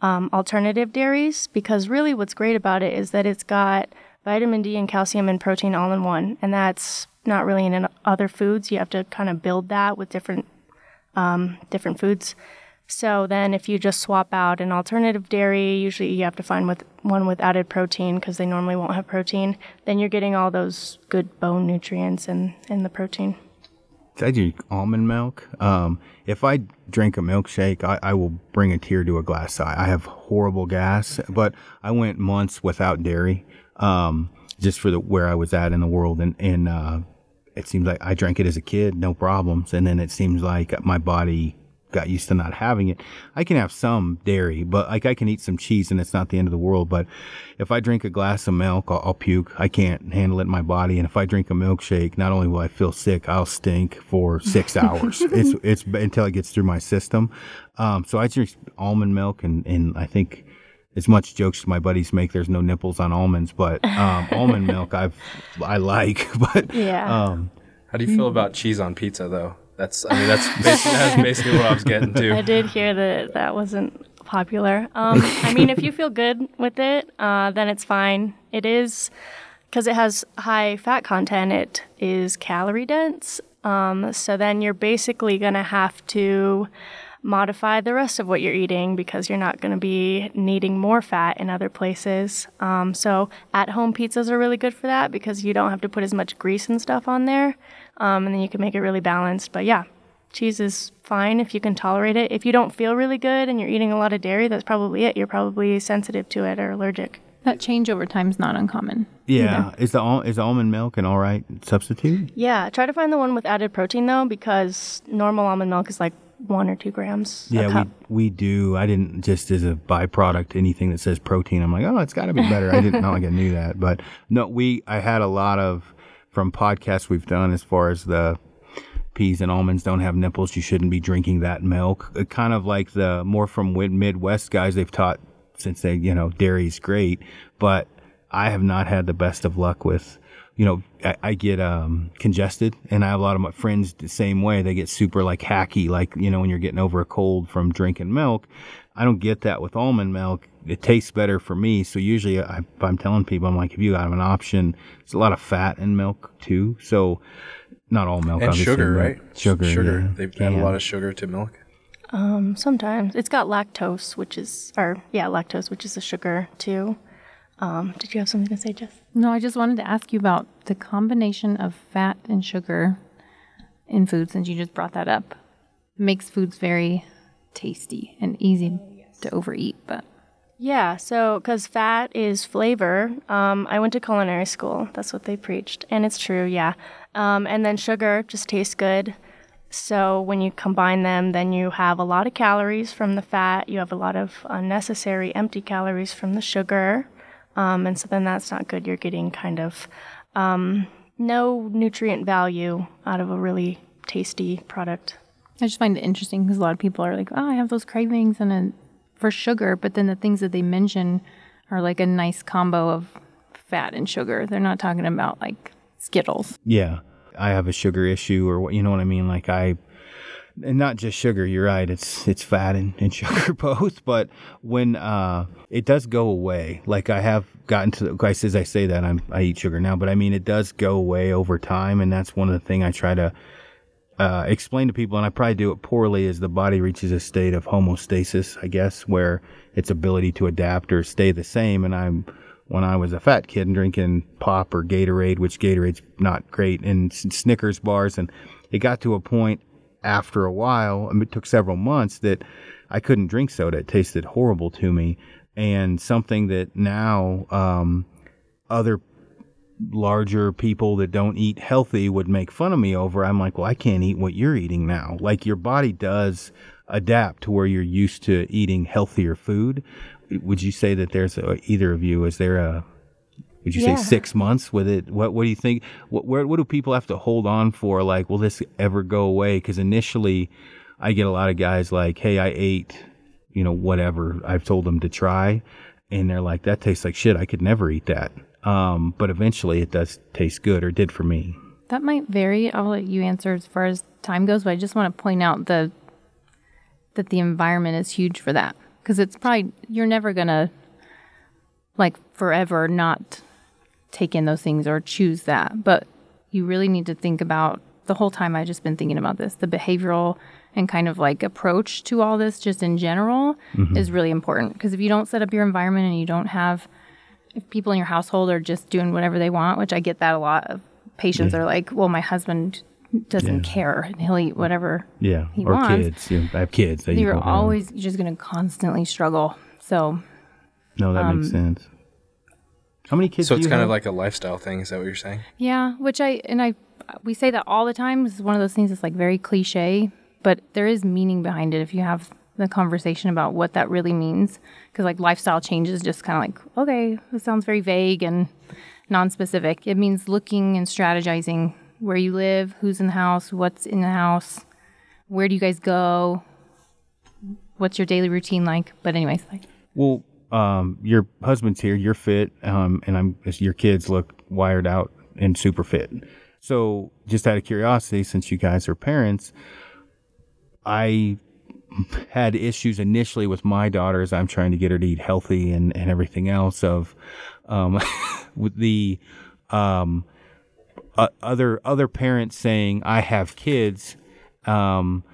um, alternative dairies because really what's great about it is that it's got vitamin D and calcium and protein all in one. And that's not really in other foods. You have to kind of build that with different um, different foods. So then, if you just swap out an alternative dairy, usually you have to find with one with added protein because they normally won't have protein. Then you're getting all those good bone nutrients and and the protein. I drink almond milk. Um, if I drink a milkshake, I, I, will bring a tear to a glass. eye. I, have horrible gas, but I went months without dairy, um, just for the where I was at in the world, and and uh, it seems like I drank it as a kid, no problems, and then it seems like my body got used to not having it. I can have some dairy, but like I can eat some cheese and it's not the end of the world. But if I drink a glass of milk, I'll, I'll puke. I can't handle it in my body. And if I drink a milkshake, not only will I feel sick, I'll stink for six hours. it's it's until it gets through my system. Um, so I drink almond milk, and and I think as much jokes as my buddies make, there's no nipples on almonds, but um, almond milk I've I like. But yeah. Um, How do you feel about cheese on pizza though? That's I mean that's basically, that's basically what I was getting to. I did hear that that wasn't popular. Um, I mean, if you feel good with it, uh, then it's fine. It is because it has high fat content. It is calorie dense. Um, so then you're basically gonna have to modify the rest of what you're eating because you're not going to be needing more fat in other places. Um, so at home pizzas are really good for that because you don't have to put as much grease and stuff on there um, and then you can make it really balanced. But yeah, cheese is fine if you can tolerate it. If you don't feel really good and you're eating a lot of dairy, that's probably it. You're probably sensitive to it or allergic. That change over time is not uncommon. Yeah, either. is the is almond milk an all right substitute? Yeah, try to find the one with added protein though, because normal almond milk is like one or two grams. Yeah, we we do. I didn't just as a byproduct anything that says protein. I'm like, oh, it's got to be better. I didn't know like I knew that, but no, we I had a lot of from podcasts we've done as far as the peas and almonds don't have nipples, you shouldn't be drinking that milk. It kind of like the more from Midwest guys they've taught since they, you know, dairy's great, but I have not had the best of luck with, you know, I, I get um, congested, and I have a lot of my friends the same way. They get super like hacky, like you know, when you're getting over a cold from drinking milk. I don't get that with almond milk. It tastes better for me. So usually, I, if I'm telling people, I'm like, if you have an option, there's a lot of fat in milk too. So not all milk, and sugar, right? Sugar, sugar. Yeah. They add a lot of sugar to milk. Um, sometimes it's got lactose, which is, or yeah, lactose, which is a sugar too. Um, did you have something to say, Jess? No, I just wanted to ask you about the combination of fat and sugar in food, since you just brought that up. makes foods very tasty and easy to overeat, but yeah, so because fat is flavor, um, I went to culinary school. That's what they preached. And it's true, yeah. Um, and then sugar just tastes good. So when you combine them, then you have a lot of calories from the fat. You have a lot of unnecessary empty calories from the sugar. Um, and so then that's not good. You're getting kind of um, no nutrient value out of a really tasty product. I just find it interesting because a lot of people are like, oh, I have those cravings and a, for sugar, but then the things that they mention are like a nice combo of fat and sugar. They're not talking about like Skittles. Yeah. I have a sugar issue or what, you know what I mean? Like I, and not just sugar. You're right. It's it's fat and, and sugar both. But when uh, it does go away, like I have gotten to, I as I say that I'm I eat sugar now, but I mean it does go away over time, and that's one of the things I try to uh, explain to people, and I probably do it poorly, as the body reaches a state of homeostasis, I guess, where its ability to adapt or stay the same. And I'm when I was a fat kid and drinking pop or Gatorade, which Gatorade's not great, and Snickers bars, and it got to a point after a while, it took several months that I couldn't drink soda. It tasted horrible to me, and something that now um, other larger people that don't eat healthy would make fun of me over. I'm like, well, I can't eat what you're eating now. Like your body does adapt to where you're used to eating healthier food. Would you say that there's a, either of you? Is there a would you Yeah. say six months with it? What What do you think? What where, What do people have to hold on for? Like, will this ever go away? Because initially, I get a lot of guys like, "Hey, I ate, you know, whatever I've told them to try," and they're like, "That tastes like shit. I could never eat that." Um, but eventually, it does taste good, or did for me. That might vary. I'll let you answer as far as time goes, but I just want to point out the that the environment is huge for that because it's probably you're never gonna like forever not take in those things or choose that, but you really need to think about the whole time. I've just been thinking about this, the behavioral and kind of like approach to all this, just in general, is really important because if you don't set up your environment and you don't have if people in your household are just doing whatever they want, which I get that a lot of patients are like, well, my husband doesn't care and he'll eat whatever. Yeah, He or wants- kids. You I have kids. You're always just going to constantly struggle. So no, that um, makes sense. How many kids? So do it's you kind have? of like a lifestyle thing. Is that what you're saying? yeah, which I and I we say that all the time. This is one of those things that's like very cliche, but there is meaning behind it if you have the conversation about what that really means. Because like lifestyle change is just kind of like okay, this sounds very vague and non-specific. It means looking and strategizing where you live, who's in the house, what's in the house, where do you guys go, what's your daily routine like. But anyways, like Well, um, your husband's here. You're fit, um, and I'm. Your kids look wired out and super fit. So, just out of curiosity, since you guys are parents, I had issues initially with my daughter as I'm trying to get her to eat healthy and, and everything else. Of um, with the um, uh, other other parents saying I have kids. Um,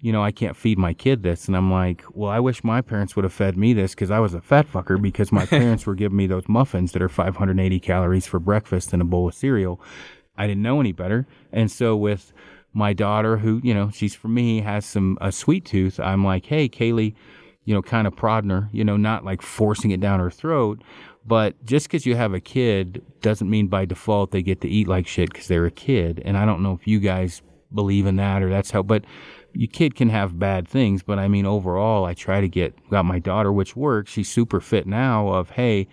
you know, I can't feed my kid this. And I'm like, well, I wish my parents would have fed me this because I was a fat fucker because my parents were giving me those muffins that are 580 calories for breakfast and a bowl of cereal. I didn't know any better. And so with my daughter, who, you know, she's for me, has some, a sweet tooth, I'm like, hey, Kaylee, you know, kind of prodding her, you know, not like forcing it down her throat. But just because you have a kid doesn't mean by default they get to eat like shit because they're a kid. And I don't know if you guys believe in that or that's how, but your kid can have bad things. But I mean, overall, I try to get, got my daughter, which works. She's super fit now of, hey,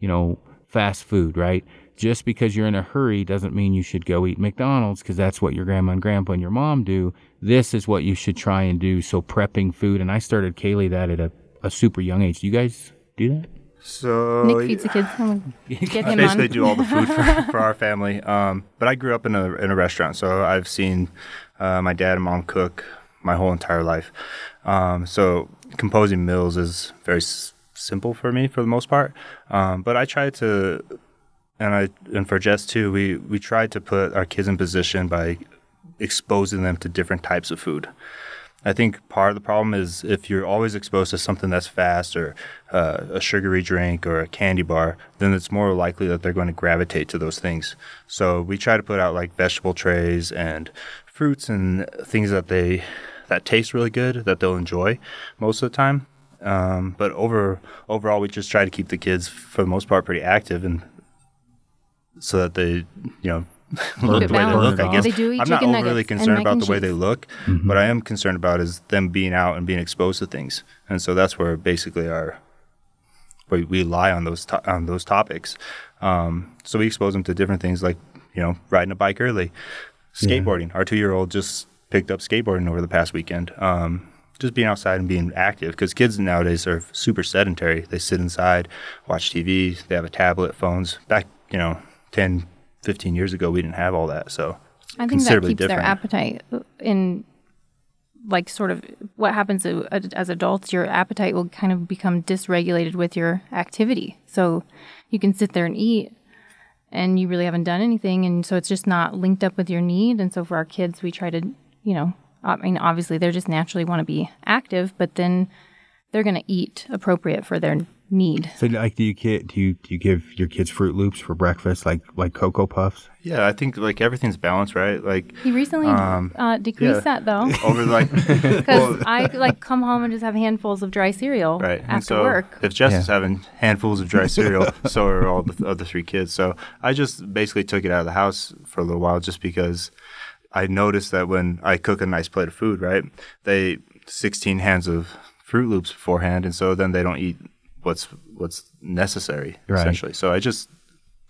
you know, fast food, right? Just because you're in a hurry doesn't mean you should go eat McDonald's because that's what your grandma and grandpa and your mom do. This is what you should try and do. So prepping food, and I started Kaylee that at a, a super young age. Do you guys do that? So Nick feeds the kids. I'm gonna Get I him basically on. do all the food for, for our family. Um, but I grew up in a in a restaurant, so I've seen uh, my dad and mom cook my whole entire life. Um, so composing meals is very s- simple for me for the most part. Um, but I try to, and I and for Jess too, we we tried to put our kids in position by exposing them to different types of food. I think part of the problem is if you're always exposed to something that's fast or uh, a sugary drink or a candy bar, then it's more likely that they're going to gravitate to those things. So we try to put out like vegetable trays and fruits and things that they that taste really good that they'll enjoy most of the time. Um, but over overall, we just try to keep the kids for the most part pretty active and so that they, you know, look the way they look. I guess do I'm not overly concerned about the way they look, but I am concerned about is them being out and being exposed to things, and so that's where basically our we, we lie on those to- on those topics. Um, so we expose them to different things like you know riding a bike early, skateboarding. Our two year old just picked up skateboarding over the past weekend. Um, just being outside and being active because kids nowadays are super sedentary. They sit inside, watch TV, they have a tablet, phones. Back, you know, 10, 15 years ago, we didn't have all that. So I think that keeps their appetite in like sort of what happens as adults your appetite will kind of become dysregulated with your activity so you can sit there and eat and you really haven't done anything and so it's just not linked up with your need and so for our kids we try to you know i mean obviously they're just naturally want to be active but then they're going to eat appropriate for their need. So, like, do you kid do you do you give your kids Froot Loops for breakfast, like like Cocoa Puffs? Yeah, I think like everything's balanced, right? Like He recently Um, uh, decreased yeah. that though, over like because I like come home and just have handfuls of dry cereal right. And after so work. if Jess Yeah. is having handfuls of dry cereal, so are all the other three kids. So I just basically took it out of the house for a little while, just because I noticed that when I cook a nice plate of food, right, they 16 hands of Froot Loops beforehand, and so then they don't eat what's what's necessary Right. essentially. So I just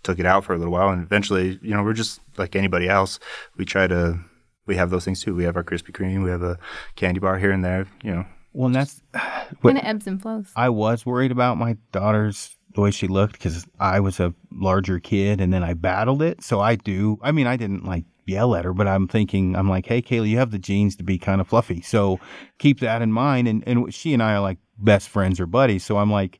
took it out for a little while, and eventually, you know, we're just like anybody else. We try to. We have those things too. We have our Krispy Kreme. We have a candy bar here and there. You know, Well, and that's and it ebbs and flows. I was worried about my daughter's the way she looked because I was a larger kid and then I battled it. So I do. I mean, I didn't like yell at her, but I'm thinking, I'm like, hey, Kayla, you have the genes to be kind of fluffy. So keep that in mind. And, and she and I are like best friends or buddies. So I'm like,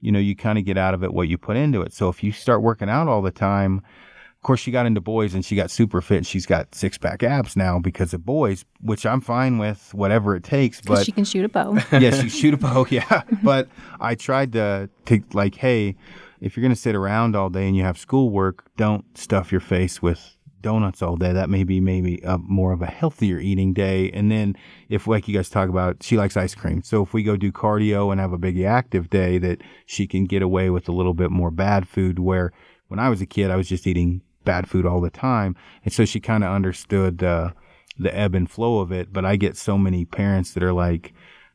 you know, you kind of get out of it what you put into it. So if you start working out all the time, of course, she got into boys and she got super fit. And she's got six pack abs now because of boys, which I'm fine with, whatever it takes. But she can shoot a bow. yes, she shoot a bow, yeah. But I tried to to like, hey, if you're gonna sit around all day and you have schoolwork, don't stuff your face with donuts all day. That may be maybe a, more of a healthier eating day. And then if like you guys talk about, she likes ice cream. So if we go do cardio and have a big active day, that she can get away with a little bit more bad food. Where when I was a kid, I was just eating bad food all the time, and so she kind of understood the the ebb and flow of it. But I get so many parents that are like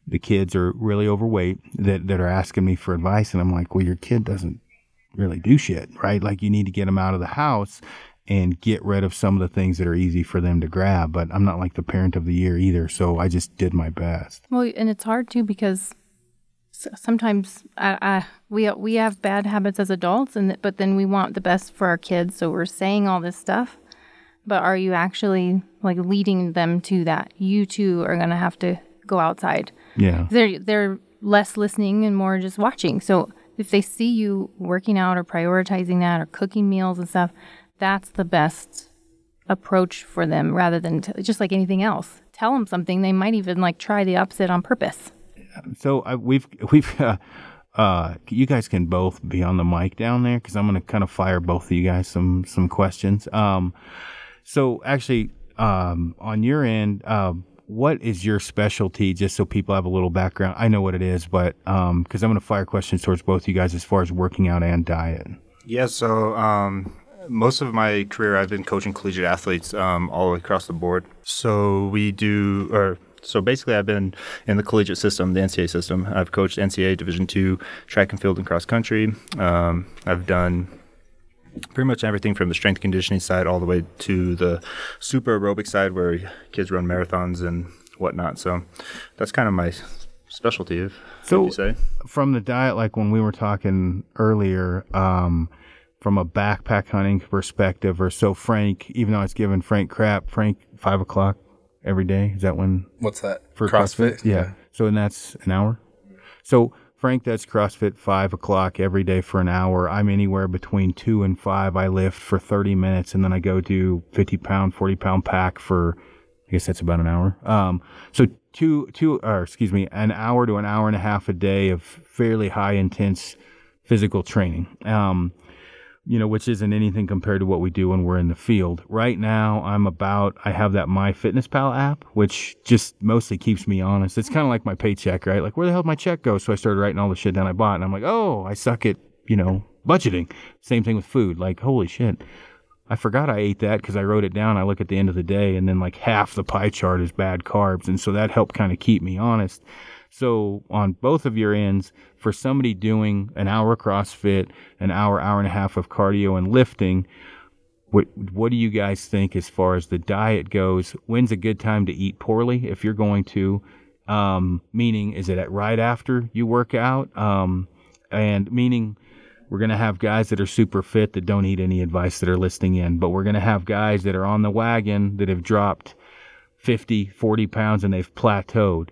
the kids are really overweight that, that are asking me for advice and I'm like, well, your kid doesn't really do shit, right? Like you need to get them out of the house and get rid of some of the things that are easy for them to grab. But I'm not like the parent of the year either. So I just did my best. Well, and it's hard too because sometimes I, I, we we have bad habits as adults, and but then we want the best for our kids, so we're saying all this stuff. But are you actually like leading them to that? You two are gonna have to go outside. Yeah. They're they're less listening and more just watching. So if they see you working out or prioritizing that or cooking meals and stuff, that's the best approach for them rather than t- just like anything else. Tell them something, they might even like try the opposite on purpose. So I, we've we've uh, uh, you guys can both be on the mic down there because I'm gonna kind of fire both of you guys some some questions. Um, so actually, um, on your end, um, what is your specialty? Just so people have a little background. I know what it is, but um, because I'm gonna fire questions towards both you guys as far as working out and diet. Yeah, so um, most of my career I've been coaching collegiate athletes um, all the way across the board. So we do, or so basically I've been in the collegiate system, the NCAA system. I've coached NCAA Division two track and field and cross country. Um, I've done pretty much everything from the strength conditioning side all the way to the super aerobic side where kids run marathons and whatnot. So that's kind of my specialty, if So- you say. from the diet, like when we were talking earlier, um, from a backpack hunting perspective, or so Frank, even though I was giving Frank crap, Frank five o'clock every day. Is that when What's that? for CrossFit? Yeah. So and that's an hour. So Frank, that's CrossFit five o'clock every day for an hour. I'm anywhere between two and five. I lift for thirty minutes, and then I go do fifty pound, forty pound pack for. I guess that's about an hour. Um, so two, two, or excuse me, an hour to an hour and a half a day of fairly high intense physical training. Um, you know, which isn't anything compared to what we do when we're in the field. Right now, I'm about, I have that MyFitnessPal app, which just mostly keeps me honest. It's kind of like my paycheck, right? Like, where the hell did my check go? So I started writing all the shit down I bought, and I'm like, oh, I suck at, you know, budgeting. Same thing with food. Like, holy shit. I forgot I ate that because I wrote it down. I look at the end of the day, and then like half the pie chart is bad carbs. And so that helped kind of keep me honest. So on both of your ends, for somebody doing an hour CrossFit, an hour, hour and a half of cardio and lifting, what what do you guys think as far as the diet goes? When's a good time to eat poorly if you're going to? Um, meaning, is it at right after you work out? Um, and meaning, we're to have guys that are super fit that don't need any advice that are listening in, but we're to have guys that are on the wagon that have dropped 50, 40 pounds and they've plateaued.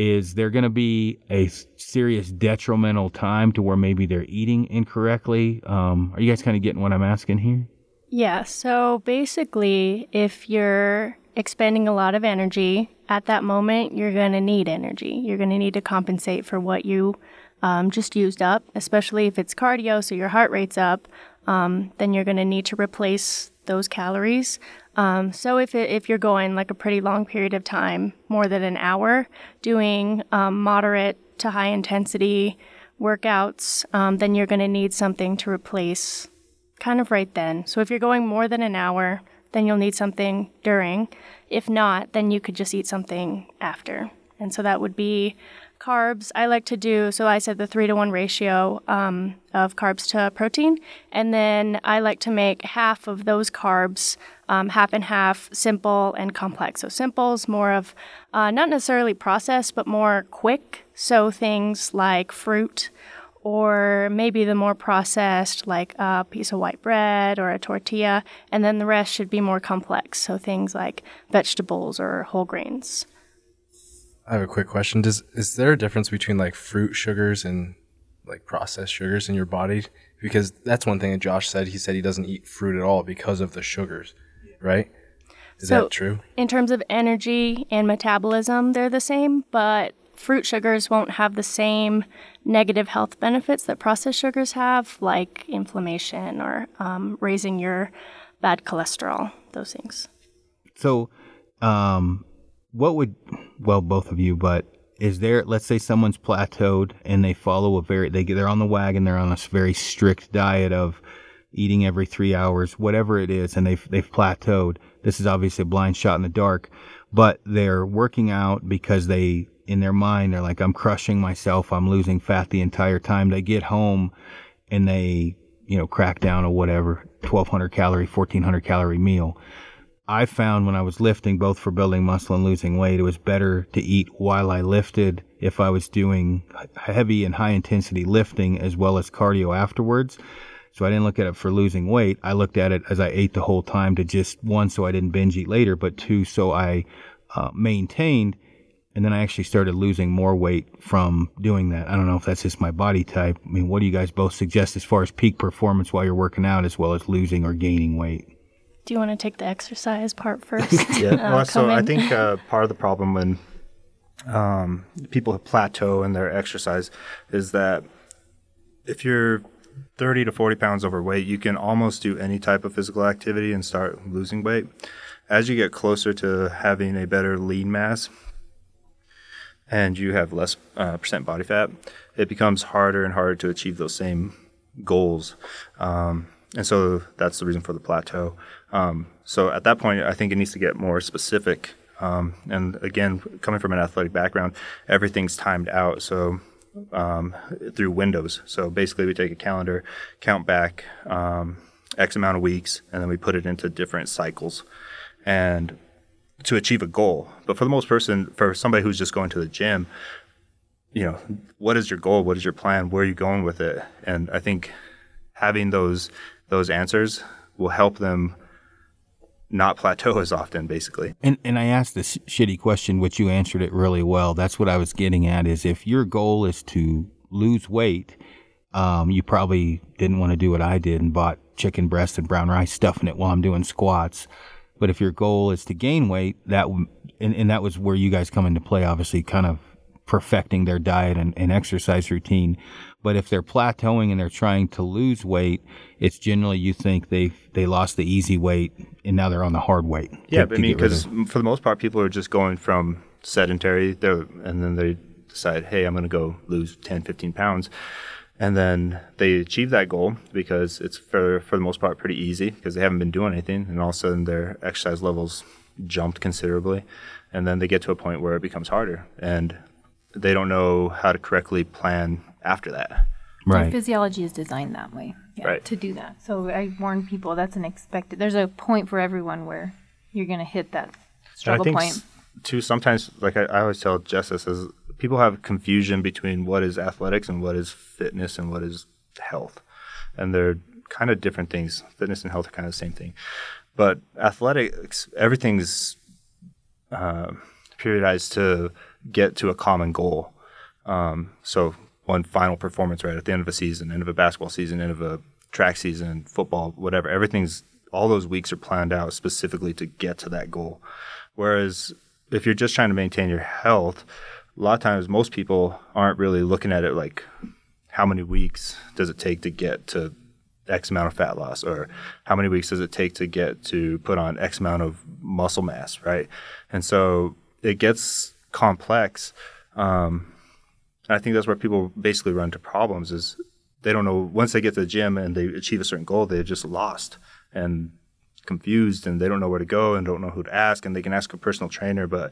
Is there going to be a serious detrimental time to where maybe they're eating incorrectly? Um, are you guys kind of getting what I'm asking here? Yeah, so basically, if you're expending a lot of energy at that moment, you're going to need energy. You're going to need to compensate for what you um, just used up, especially if it's cardio, so your heart rate's up, um, then you're going to need to replace those calories. Um, so if, it, if you're going like a pretty long period of time, more than an hour, doing um, moderate to high intensity workouts, um, then you're going to need something to replace kind of right then. So if you're going more than an hour, then you'll need something during. If not, then you could just eat something after. And so that would be carbs. I like to do, so I said the three to one ratio um, of carbs to protein. And then I like to make half of those carbs, um, half and half, simple and complex. So simple is more of uh, not necessarily processed, but more quick. So things like fruit or maybe the more processed, like a piece of white bread or a tortilla, and then the rest should be more complex, so things like vegetables or whole grains. I have a quick question. Does is there a difference between like fruit sugars and like processed sugars in your body? Because that's one thing that Josh said. He said he doesn't eat fruit at all because of the sugars, right? Is So- that true? In terms of energy and metabolism, they're the same, but fruit sugars won't have the same negative health benefits that processed sugars have, like inflammation or um, raising your bad cholesterol, those things. So, um, what would well both of you, but is there? Let's say someone's plateaued and they follow a very they they're on the wagon, they're on a very strict diet of eating every three hours, whatever it is, and they've they've plateaued. This is obviously a blind shot in the dark, but they're working out because they in their mind they're like I'm crushing myself, I'm losing fat the entire time. They get home and they you know crack down a whatever 1200 calorie 1400 calorie meal I found when I was lifting, both for building muscle and losing weight, it was better to eat while I lifted if I was doing heavy and high intensity lifting as well as cardio afterwards. So I didn't look at it for losing weight. I looked at it as I ate the whole time to just one, so I didn't binge eat later, but two, so I uh, maintained. And then I actually started losing more weight from doing that. I don't know if that's just my body type. I mean, what do you guys both suggest as far as peak performance while you're working out as well as losing or gaining weight? Do you want to take the exercise part first? Yeah. Uh, well, so come I think uh, part of the problem when um, people plateau in their exercise is that if you're 30 to 40 pounds overweight, you can almost do any type of physical activity and start losing weight. As you get closer to having a better lean mass and you have less uh, percent body fat, it becomes harder and harder to achieve those same goals. Um, and so that's the reason for the plateau. Um, so at that point, I think it needs to get more specific. Um, and again, coming from an athletic background, everything's timed out. So um, through windows. So basically, we take a calendar, count back um, X amount of weeks, and then we put it into different cycles, and to achieve a goal. But for the most person, for somebody who's just going to the gym, you know, what is your goal? What is your plan? Where are you going with it? And I think having those those answers will help them not plateau as often, basically. And and I asked this shitty question, which you answered it really well. That's what I was getting at. Is if your goal is to lose weight, um, you probably didn't want to do what I did and bought chicken breast and brown rice, stuffing it while I'm doing squats. But if your goal is to gain weight, that and, and that was where you guys come into play. Obviously, kind of perfecting their diet and, and exercise routine. But if they're plateauing and they're trying to lose weight, it's generally you think they they lost the easy weight and now they're on the hard weight. Yeah, to I mean, get rid of- because for the most part, people are just going from sedentary, and then they decide, hey, I'm going to go lose 10, 15 pounds. And then they achieve that goal because it's for, for the most part pretty easy because they haven't been doing anything. And all of a sudden their exercise levels jumped considerably. And then they get to a point where it becomes harder and they don't know how to correctly plan after that. Our right. physiology is designed that way. Yeah, Right. To do that. So I warn people that's an expected. There's a point for everyone where you're going to hit that And I struggle think point. s- too sometimes like I, I always tell Justice is people have confusion between what is athletics and what is fitness and what is health. And they're kind of different things. Fitness and health are kind of the same thing. But athletics, everything's uh, periodized to get to a common goal. Um, so one final performance right at the end of a season, end of a basketball season, end of a track season, football, whatever. Everything's all those weeks are planned out specifically to get to that goal. Whereas if you're just trying to maintain your health, a lot of times most people aren't really looking at it like how many weeks does it take to get to X amount of fat loss, or how many weeks does it take to get to put on X amount of muscle mass, right? And so it gets complex. Um, and I think that's where people basically run into problems is they don't know once they get to the gym and they achieve a certain goal, they're just lost and confused and they don't know where to go and don't know who to ask and they can ask a personal trainer, but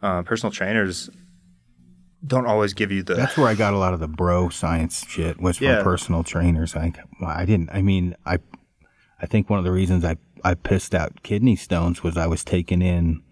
uh, personal trainers don't always give you the. That's where I got a lot of the bro science shit was from Yeah. personal trainers. I, I didn't. I mean, I, I think one of the reasons I I pissed out kidney stones was I was taking in.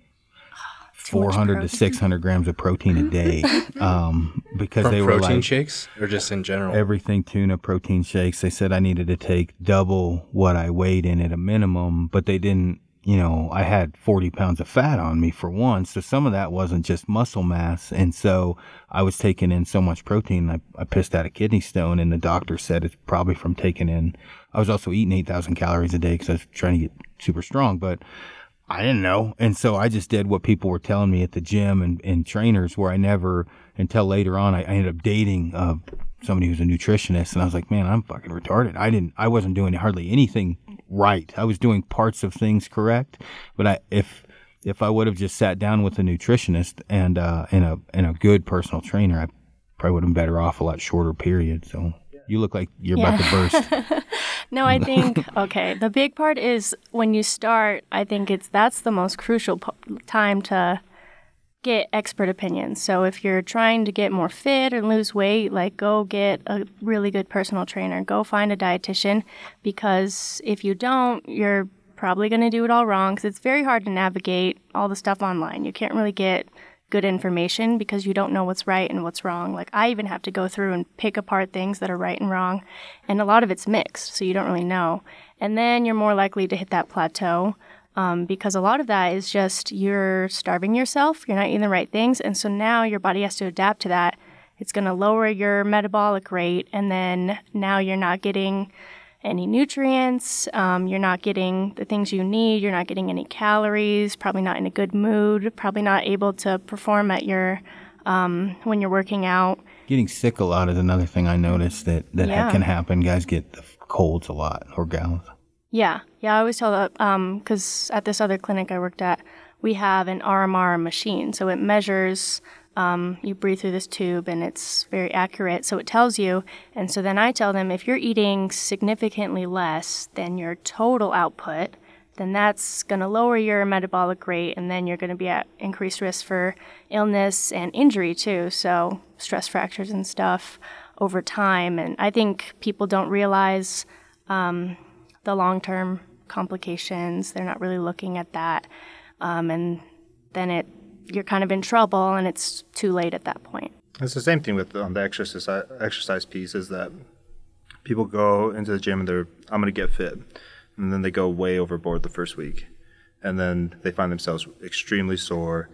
Too much 400 to 600 grams of protein a day um, because From they were protein like shakes or just in general? everything tuna protein shakes. They said i needed to take double what i weighed in at a minimum but they didn't you know i had 40 pounds of fat on me for one so some of that wasn't just muscle mass and so i was taking in so much protein i, I pissed out a kidney stone and the doctor said it's probably from taking in i was also eating 8000 calories a day because i was trying to get super strong but I didn't know. And so I just did what people were telling me at the gym and, and trainers where I never, until later on, I, I ended up dating uh, somebody who's a nutritionist. And I was like, man, I'm fucking retarded. I didn't, I wasn't doing hardly anything right. I was doing parts of things correct. But I, if, if I would have just sat down with a nutritionist and, uh, and a, and a good personal trainer, I probably would have been better off a lot shorter period. So you look like you're about to burst. No, I think okay. The big part is when you start. I think it's that's the most crucial p- time to get expert opinions. So if you're trying to get more fit and lose weight, like go get a really good personal trainer. Go find a dietitian because if you don't, you're probably going to do it all wrong because it's very hard to navigate all the stuff online. You can't really get good information because you don't know what's right and what's wrong. Like I even have to go through and pick apart things that are right and wrong, and a lot of it's mixed, so you don't really know. And then you're more likely to hit that plateau um, because a lot of that is just you're starving yourself, you're not eating the right things, and so now your body has to adapt to that. It's going to lower your metabolic rate, and then now you're not getting any nutrients. Um, you're not getting the things you need. You're not getting any calories. Probably not in a good mood. Probably not able to perform at your um, when you're working out. Getting sick a lot is another thing I noticed that, that Yeah. can happen. Guys get the colds a lot or gals. Yeah, yeah. I always tell that because at this other clinic I worked at, we have an RMR machine, so it measures. Um, you breathe through this tube, and it's very accurate. So it tells you, and so then I tell them if you're eating significantly less than your total output, then that's going to lower your metabolic rate, and then you're going to be at increased risk for illness and injury too. So stress fractures and stuff over time. And I think people don't realize um, the long term complications. They're not really looking at that. Um, and then it you're kind of in trouble and it's too late at that point. It's the same thing with um, the exercise exercise piece is that people go into the gym and they're I'm going to get fit, and then they go way overboard the first week, and then they find themselves extremely sore,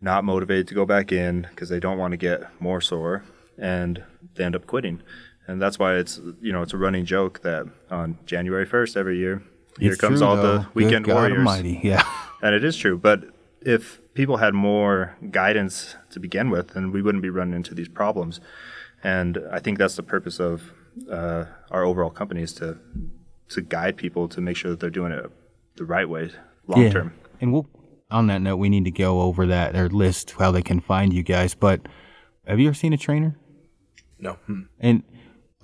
not motivated to go back in because they don't want to get more sore, and they end up quitting, and that's why it's you know it's a running joke that on January 1st every year here It's comes true, all though. the weekend Good God warriors. Almighty. Yeah. And it is true. But if people had more guidance to begin with, then we wouldn't be running into these problems. And I think that's the purpose of uh, our overall company is to to guide people to make sure that they're doing it the right way long Yeah. term. And we'll on that note, we need to go over that or list how they can find you guys. But have you ever seen a trainer? No. Hmm. And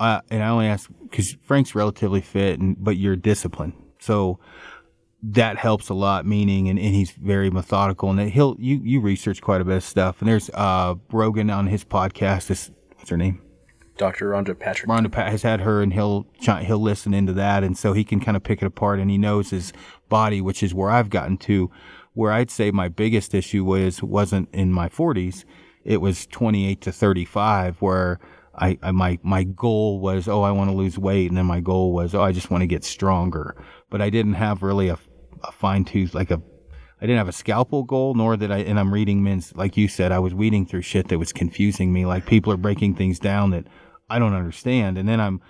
uh, and I only ask because Frank's relatively fit, and but you're disciplined, so that helps a lot. Meaning, and, and he's very methodical, and he'll you you research quite a bit of stuff. And there's uh Rogan on his podcast. This what's her name? Dr. Rhonda Patrick. Rhonda Pat has had her, and he'll he'll listen into that, and so he can kind of pick it apart, and he knows his body, which is where I've gotten to. Where I'd say my biggest issue was wasn't in my 40s, it was 28 to 35, where I, I my my goal was oh I want to lose weight, and then my goal was oh I just want to get stronger, but I didn't have really a, a fine tooth like a I didn't have a scalpel goal, nor did I. And I'm reading men's, like you said, I was weeding through shit that was confusing me. Like people are breaking things down that I don't understand, and then I'm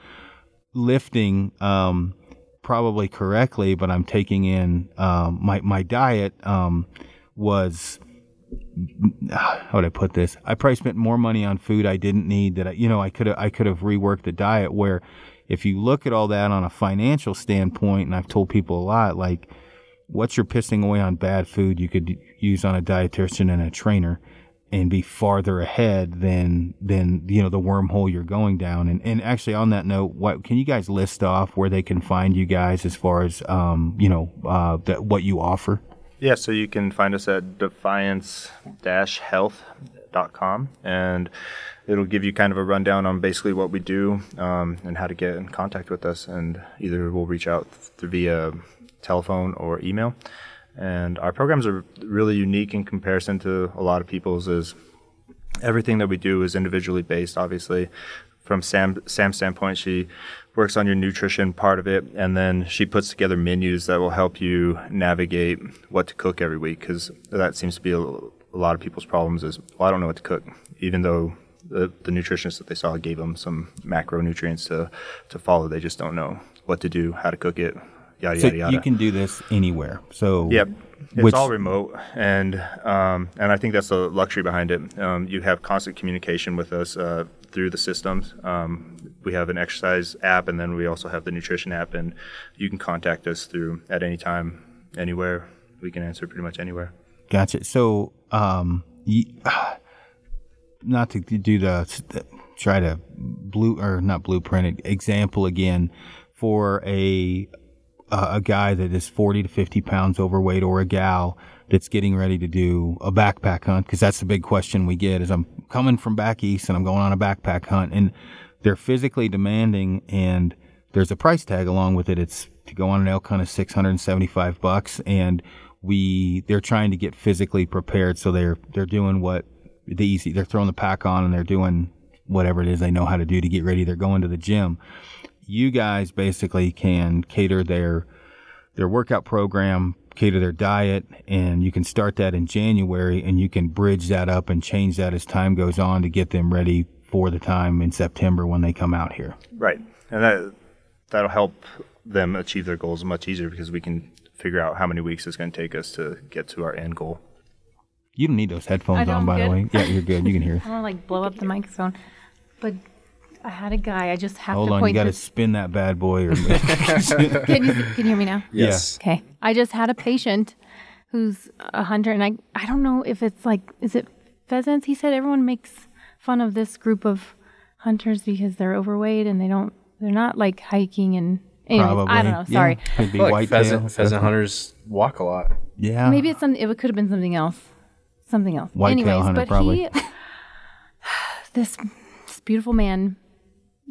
lifting um, probably correctly, but I'm taking in um, my my diet um, was how would I put this? I probably spent more money on food I didn't need that I, you know, I could have, I could have reworked the diet where if you look at all that on a financial standpoint, and I've told people a lot, like what you're pissing away on bad food, you could use on a dietitian and a trainer and be farther ahead than than you know the wormhole you're going down. And and actually on that note, what can you guys list off where they can find you guys as far as um, you know uh, that what you offer? Yeah, so you can find us at defiance-health.com and it'll give you kind of a rundown on basically what we do um, and how to get in contact with us. And either we'll reach out via telephone or email. And our programs are really unique in comparison to a lot of people's. Is everything that we do is individually based, obviously. From Sam Sam's standpoint, she works on your nutrition part of it, and then she puts together menus that will help you navigate what to cook every week. Because that seems to be a, a lot of people's problems. Is well, I don't know what to cook, even though the, the nutritionist that they saw gave them some macronutrients to to follow. They just don't know what to do, how to cook it, yada So yada yada. you can do this anywhere. So Yep. It's Which- all remote, and um, and I think that's the luxury behind it. Um, you have constant communication with us uh, through the systems. Um, we have an exercise app, and then we also have the nutrition app, and you can contact us through at any time, anywhere. We can answer pretty much anywhere. Gotcha. So, um, y not to do the try to blue or not blueprint example again for a a guy that is 40 to 50 pounds overweight or a gal that's getting ready to do a backpack hunt because that's the big question we get is I'm coming from back east and I'm going on a backpack hunt and they're physically demanding and there's a price tag along with it. It's to go on an elk hunt is 675 bucks and we they're trying to get physically prepared so they're they're doing what the easy they're throwing the pack on and they're doing whatever it is they know how to do to get ready. They're going to the gym. You guys basically can cater their their workout program, cater their diet, and you can start that in January and you can bridge that up and change that as time goes on to get them ready for the time in September when they come out here. Right, and that that'll help them achieve their goals much easier because we can figure out how many weeks it's going to take us to get to our end goal. You don't need those headphones on, by the way. Yeah, you're good. You can hear. I don't to like blow up the microphone, but I had a guy. I just have Hold to on, you point got to this. spin that bad boy. Or Can you, can you hear me now? Yes. Okay. I just had a patient who's a hunter, and I I don't know if it's like is it pheasants? He said everyone makes fun of this group of hunters because they're overweight and they don't they're not like hiking and anyways, probably. I don't know. Yeah, Sorry. could be like whitetail. pheasant, pheasant hunters walk a lot. Yeah, Maybe it's some. It could have been something else. Something else. Whitetail Anyways, hunter, but probably. he, this, this beautiful man,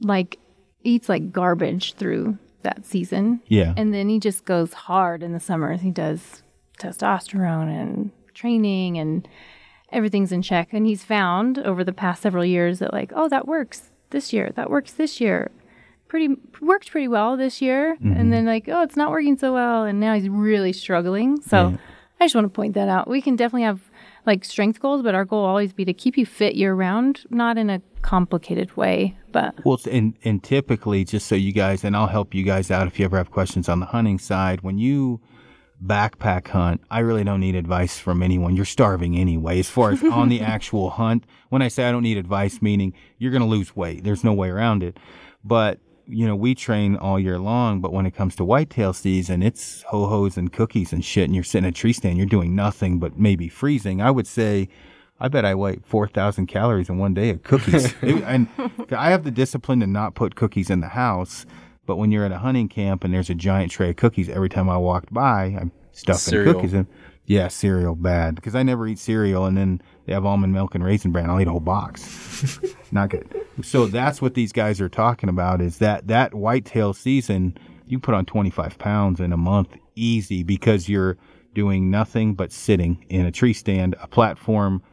like eats like garbage through that season. Yeah. And then he just goes hard in the summers. He does testosterone and training and everything's in check. And he's found over the past several years that like, oh, that works this year. That works this year. Pretty worked pretty well this year. Mm-hmm. And then like, oh, it's not working so well. And now he's really struggling. So I just want to point that out. We can definitely have like strength goals, but our goal will always be to keep you fit year round, not in a complicated way. But Well, and and typically, just so you guys, and I'll help you guys out if you ever have questions on the hunting side. When you backpack hunt, I really don't need advice from anyone. You're starving anyway. As far as on the actual hunt, when I say I don't need advice, meaning you're going to lose weight. There's no way around it. But you know, we train all year long, but when it comes to whitetail season, it's ho hos and cookies and shit. And you're sitting at a tree stand, you're doing nothing but maybe freezing. I would say, I bet I weigh 4,000 calories in one day of cookies. It- and I have the discipline to not put cookies in the house. But when you're at a hunting camp and there's a giant tray of cookies, every time I walked by, I'm stuffing Cereal. cookies in. Yeah, cereal bad because I never eat cereal, and then they have almond milk and raisin bran. I'll eat a whole box. Not good. So that's what these guys are talking about. Is that that whitetail season? You put on 25 pounds in a month easy because you're doing nothing but sitting in a tree stand, a platform.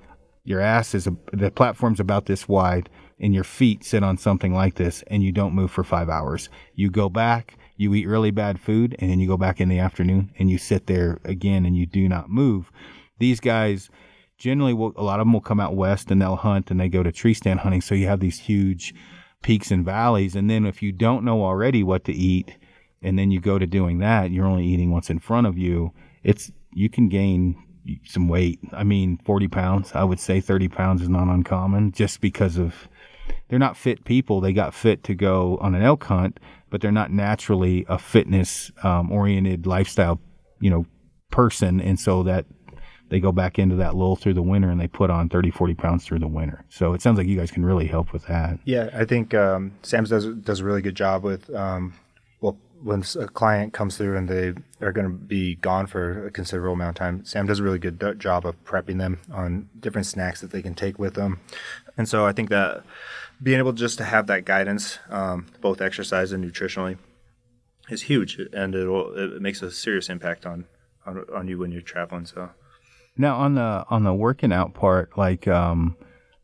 Your ass is a, the platform's about this wide, and your feet sit on something like this, and you don't move for five hours. You go back, you eat really bad food, and then you go back in the afternoon and you sit there again and you do not move. These guys generally will, a lot of them will come out west and they'll hunt and they go to tree stand hunting. So you have these huge peaks and valleys. And then if you don't know already what to eat, and then you go to doing that, you're only eating what's in front of you. It's you can gain some weight. I mean, 40 pounds. I would say 30 pounds is not uncommon just because of they're not fit people. They got fit to go on an elk hunt, but they're not naturally a fitness um, oriented lifestyle, you know, person. And so that they go back into that lull through the winter and they put on 30, 40 pounds through the winter. So it sounds like you guys can really help with that. Yeah, I think um, Sam's does does a really good job with um, well when a client comes through and they are going to be gone for a considerable amount of time. Sam does a really good do- job of prepping them on different snacks that they can take with them, and so I think that being able just to have that guidance, um, both exercise and nutritionally, is huge, and it'll it makes a serious impact on on, on you when you're traveling. So. Now on the on the working out part, like um,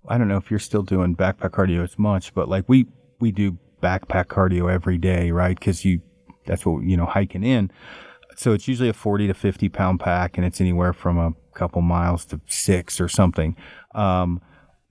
I don't know if you're still doing backpack cardio as much, but like we we do backpack cardio every day, right? Because you that's what you know hiking in. So it's usually a 40 to 50 pound pack, and it's anywhere from a couple miles to six or something. Um,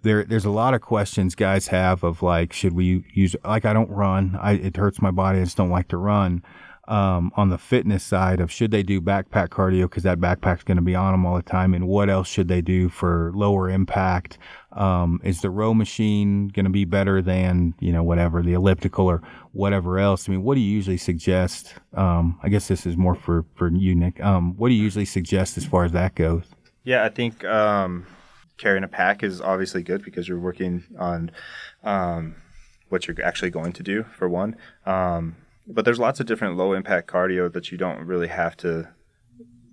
there, there's a lot of questions guys have of like, should we use like I don't run, I it hurts my body, I just don't like to run um, on the fitness side of should they do backpack cardio because that backpack's going to be on them all the time, and what else should they do for lower impact? Um, is the row machine going to be better than you know whatever the elliptical or whatever else? I mean, what do you usually suggest? Um, I guess this is more for for you, Nick. Um, what do you usually suggest as far as that goes? Yeah, I think um, carrying a pack is obviously good because you're working on um, what you're actually going to do for one. Um, but there's lots of different low impact cardio that you don't really have to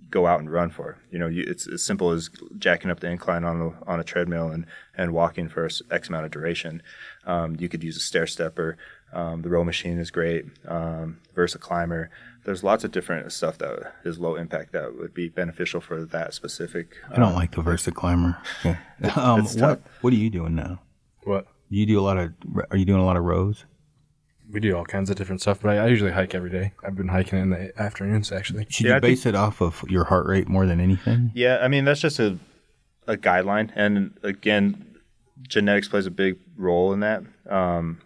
go out and run for. You know, you, it's as simple as jacking up the incline on a, on a treadmill and, and walking for X amount of duration. Um, you could use a stair stepper. Um, the row machine is great. Um, VersaClimber. There's lots of different stuff that is low impact that would be beneficial for that specific. I don't like the VersaClimber. Yeah. um, what What are you doing now? What? You do a lot of. Are you doing a lot of rows? we do all kinds of different stuff, but I, I, usually hike every day. I've been hiking in the afternoons actually. Should yeah, you base it off of your heart rate more than anything? Yeah, I mean that's just a a guideline, and again, genetics plays a big role in that. Um,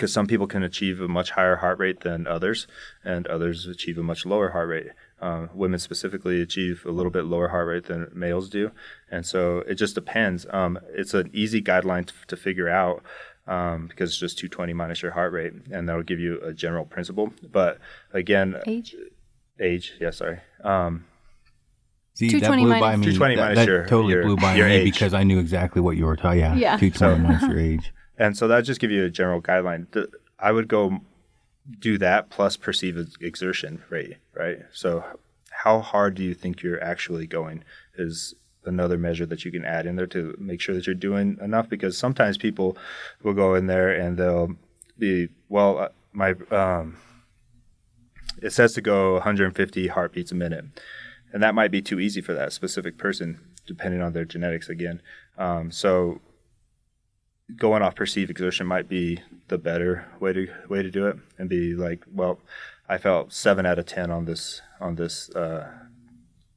because some people can achieve a much higher heart rate than others, and others achieve a much lower heart rate. Um, women specifically achieve a little bit lower heart rate than males do, and so it just depends. Um, it's an easy guideline to, to figure out um, because it's just 220 minus your heart rate, and that'll give you a general principle. But again, age, age, yeah, sorry. Um, See, that blew minus, by me. 220 that, minus that your, totally your, blew by your me age. because I knew exactly what you were talking. Yeah, yeah. 220 minus your age. And so that just give you a general guideline. I would go do that plus perceived exertion rate, right? So how hard do you think you're actually going is another measure that you can add in there to make sure that you're doing enough because sometimes people will go in there and they'll be well uh, my um, it says to go 150 heartbeats a minute and that might be too easy for that specific person depending on their genetics again um, so going off perceived exertion might be the better way to way to do it and be like well i felt 7 out of 10 on this on this uh,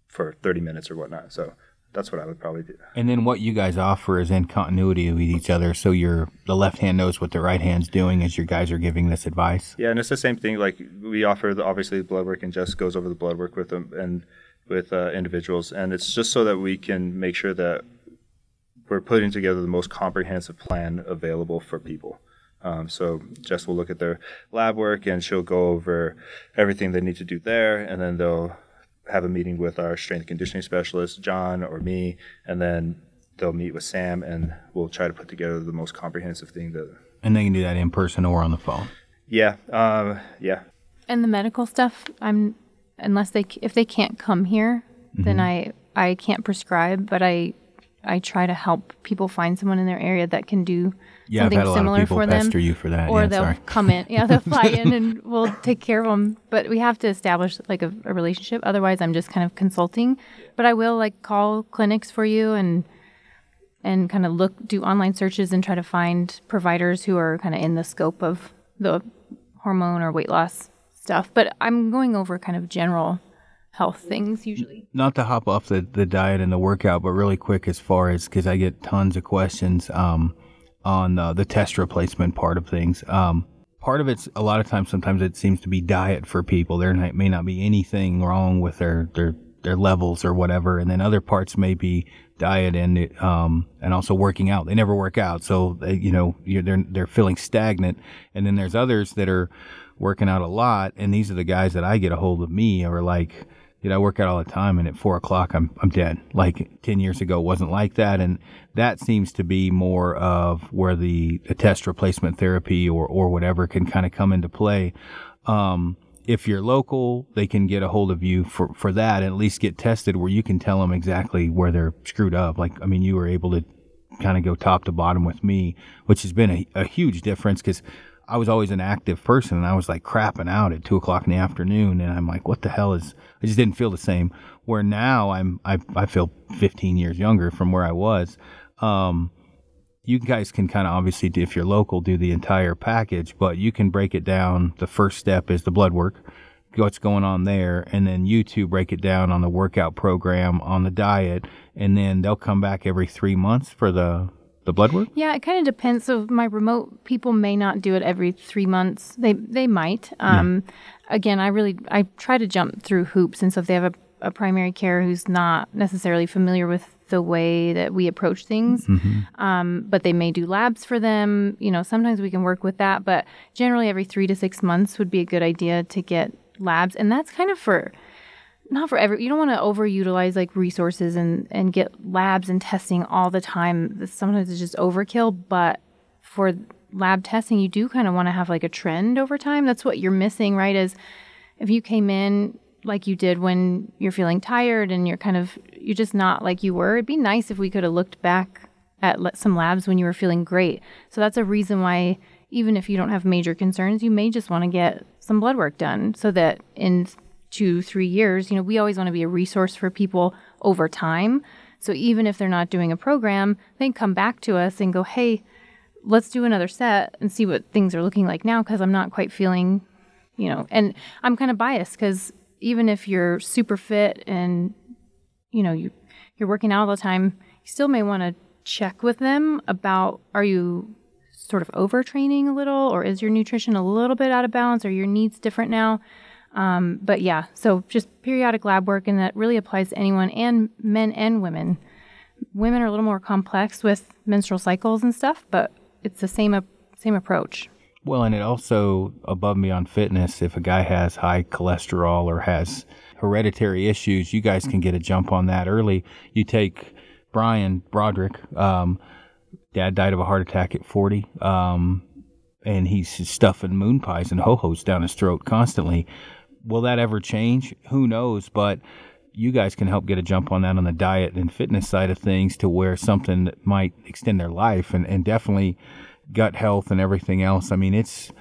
for 30 minutes or whatnot so that's what I would probably do. And then what you guys offer is in continuity with each other, so your the left hand knows what the right hand's doing as your guys are giving this advice. Yeah, and it's the same thing. Like we offer the, obviously the blood work, and Jess goes over the blood work with them and with uh, individuals, and it's just so that we can make sure that we're putting together the most comprehensive plan available for people. Um, so Jess will look at their lab work, and she'll go over everything they need to do there, and then they'll have a meeting with our strength conditioning specialist, John or me, and then they'll meet with Sam, and we'll try to put together the most comprehensive thing that. And they can do that in person or on the phone. Yeah, um, yeah. And the medical stuff, I'm unless they if they can't come here, mm-hmm. then I I can't prescribe, but I I try to help people find someone in their area that can do yeah, something I've had a similar lot of people for them. you for that. Or yeah, they'll sorry. come in. Yeah, they'll fly in and we'll take care of them. But we have to establish like a, a, relationship. Otherwise, I'm just kind of consulting. But I will like call clinics for you and and kind of look do online searches and try to find providers who are kind of in the scope of the hormone or weight loss stuff. But I'm going over kind of general health things usually. Not to hop off the, the diet and the workout, but really quick as far as because I get tons of questions um, on uh, the test replacement part of things. Um, part of it's a lot of times, sometimes it seems to be diet for people. There may not be anything wrong with their, their their levels or whatever, and then other parts may be diet and um and also working out. They never work out, so they, you know they're they're feeling stagnant. And then there's others that are working out a lot, and these are the guys that I get a hold of me are like dude, I work out all the time, and at four o'clock, I'm I'm dead. Like ten years ago, it wasn't like that, and that seems to be more of where the, the test replacement therapy or or whatever can kind of come into play. Um, if you're local, they can get a hold of you for, for that and at least get tested where you can tell them exactly where they're screwed up. Like, I mean, you were able to kind of go top to bottom with me, which has been a, a huge difference because I was always an active person and I was like crapping out at two o'clock in the afternoon. And I'm like, what the hell is, I just didn't feel the same. Where now I'm, I, I feel 15 years younger from where I was. Um, you guys can kind of obviously, if you're local, do the entire package, but you can break it down. The first step is the blood work, what's going on there, and then you two break it down on the workout program, on the diet, and then they'll come back every three months for the the blood work. Yeah, it kind of depends. So my remote people may not do it every three months. They they might. Um, yeah. Again, I really I try to jump through hoops, and so if they have a, a primary care who's not necessarily familiar with the way that we approach things. Mm-hmm. Um, but they may do labs for them. You know, sometimes we can work with that, but generally every three to six months would be a good idea to get labs. And that's kind of for not for every you don't want to overutilize like resources and and get labs and testing all the time. Sometimes it's just overkill but for lab testing you do kind of want to have like a trend over time. That's what you're missing right is if you came in like you did when you're feeling tired and you're kind of you're just not like you were it'd be nice if we could have looked back at some labs when you were feeling great. So that's a reason why even if you don't have major concerns you may just want to get some blood work done so that in two three years you know we always want to be a resource for people over time so even if they're not doing a program they can come back to us and go hey let's do another set and see what things are looking like now because i'm not quite feeling you know and i'm kind of biased because even if you're super fit and you know you you're working out all the time, you still may want to check with them about are you sort of overtraining a little or is your nutrition a little bit out of balance or your needs different now? Um, but yeah, so just periodic lab work, and that really applies to anyone and men and women. Women are a little more complex with menstrual cycles and stuff, but it's the same same approach. Well, and it also above me on fitness. If a guy has high cholesterol or has hereditary issues, you guys can get a jump on that early. You take Brian Broderick. Um, dad died of a heart attack at 40, um, and he's stuffing moon pies and ho hos down his throat constantly. Will that ever change? Who knows? But you guys can help get a jump on that on the diet and fitness side of things to where something that might extend their life and, and definitely gut health and everything else. I mean, it's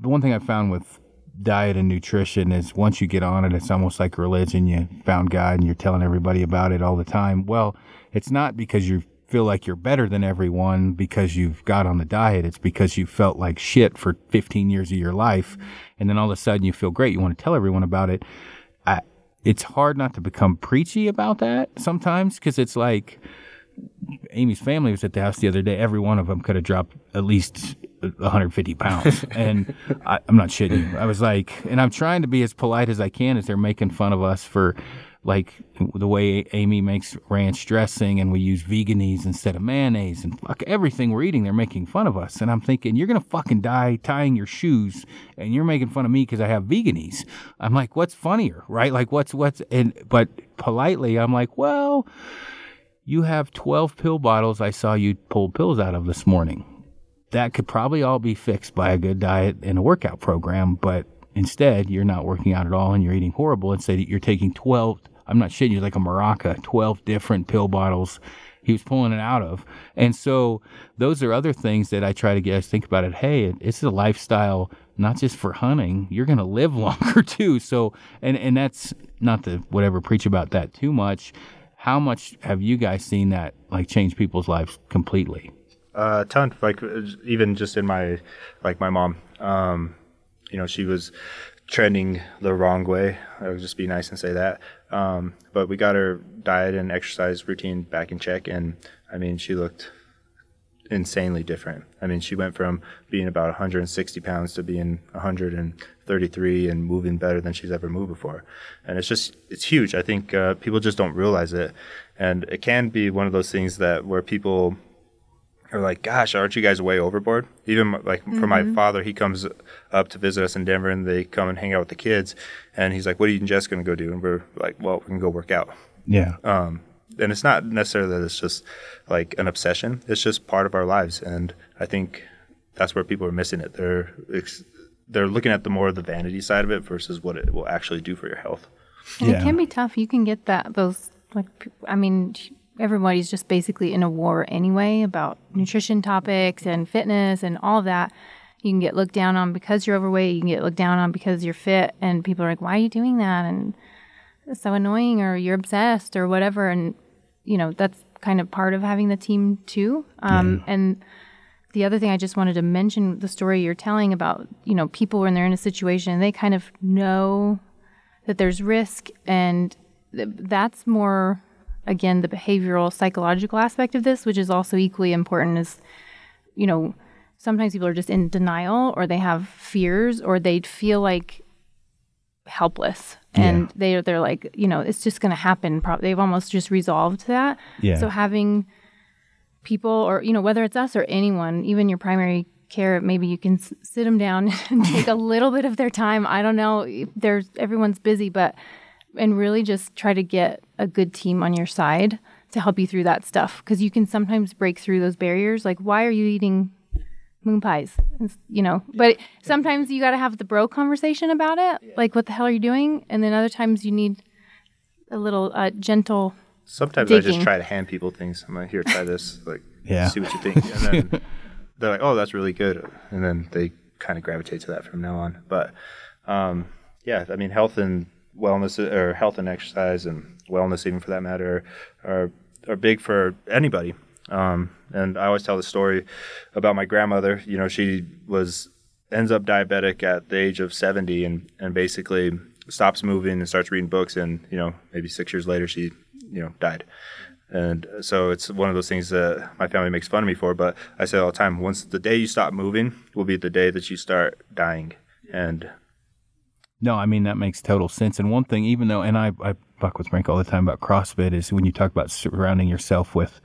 the one thing I found with diet and nutrition is once you get on it, it's almost like religion. You found God and you're telling everybody about it all the time. Well, it's not because you feel like you're better than everyone because you've got on the diet. It's because you felt like shit for 15 years of your life. And then all of a sudden you feel great. You want to tell everyone about it. I, it's hard not to become preachy about that sometimes because it's like, Amy's family was at the house the other day. Every one of them could have dropped at least 150 pounds. and I, am not shitting. you. I was like, and I'm trying to be as polite as I can as they're making fun of us for like the way Amy makes ranch dressing and we use Vegenaise instead of mayonnaise and fuck everything we're eating, they're making fun of us. And I'm thinking, you're going to fucking die tying your shoes and you're making fun of me because I have Vegenaise. I'm like, what's funnier, right? Like, what's, what's, and, but politely, I'm like, well, you have 12 pill bottles I saw you pull pills out of this morning. That could probably all be fixed by a good diet and a workout program, but instead you're not working out at all and you're eating horrible. and Instead, you're taking 12, I'm not shitting you, like a maraca, 12 different pill bottles he was pulling it out of. And so those are other things that I try to get us think about it. Hey, it's a lifestyle, not just for hunting. You're going to live longer too. So, and, and that's not to whatever preach about that too much how much have you guys seen that like change people's lives completely? Uh, a ton. Like even just in my like my mom, um, you know, she was trending the wrong way. I would just be nice and say that. Um, but we got her diet and exercise routine back in check, and I mean, she looked insanely different. I mean, she went from being about 160 pounds to being 133 and moving better than she's ever moved before. And it's just, it's huge. I think uh, people just don't realize it. And it can be one of those things that where people are like, gosh, aren't you guys way overboard? Even like for my father, he comes up to visit us in Denver and they come and hang out with the kids. And he's like, what are you and Jess going to go do? And we're like, well, we can go work out. Yeah. Um, and it's not necessarily that it's just like an obsession. It's just part of our lives, and I think that's where people are missing it. They're ex- they're looking at the more of the vanity side of it versus what it will actually do for your health. And Yeah. it can be tough. You can get that those like I mean everybody's just basically in a war anyway about nutrition topics and fitness and all that. You can get looked down on because you're overweight. You can get looked down on because you're fit, and people are like, "Why are you doing that?" and it's so annoying, or you're obsessed, or whatever. And you know that's kind of part of having the team too. Um, And the other thing I just wanted to mention the story you're telling about, you know, people when they're in a situation, they kind of know that there's risk and th- that's more again the behavioral psychological aspect of this which is also equally important is you know sometimes people are just in denial or they have fears or they feel like helpless. And they they're like you know it's just going to happen. Pro- they've almost just resolved that. Yeah. so having people or you know whether it's us or anyone even your primary care maybe you can s- sit them down and take a little bit of their time. I don't know. There's everyone's busy but and really just try to get a good team on your side to help you through that stuff because you can sometimes break through those barriers like why are you eating moon pies It's- you know but sometimes you got to have the bro conversation about it like what the hell are you doing and then other times you need a little uh, gentle Sometimes I just try to hand people things. I'm like, here, try this. Like, Yeah. see what you think. And then they're like, oh, that's really good. And then they kind of gravitate to that from now on. But um, yeah, I mean, health and wellness, or health and exercise and wellness, even for that matter, are are big for anybody. Um, and I always tell the story about my grandmother. You know, she was ends up diabetic at the age of 70 and, and basically stops moving and starts reading books and you know maybe six years later she you know died and so it's one of those things that my family makes fun of me for but i say all the time once the day you stop moving will be the day that you start dying and No, I mean that makes total sense. And one thing, even though, and I, I fuck with Frank all the time about CrossFit, is when you talk about surrounding yourself with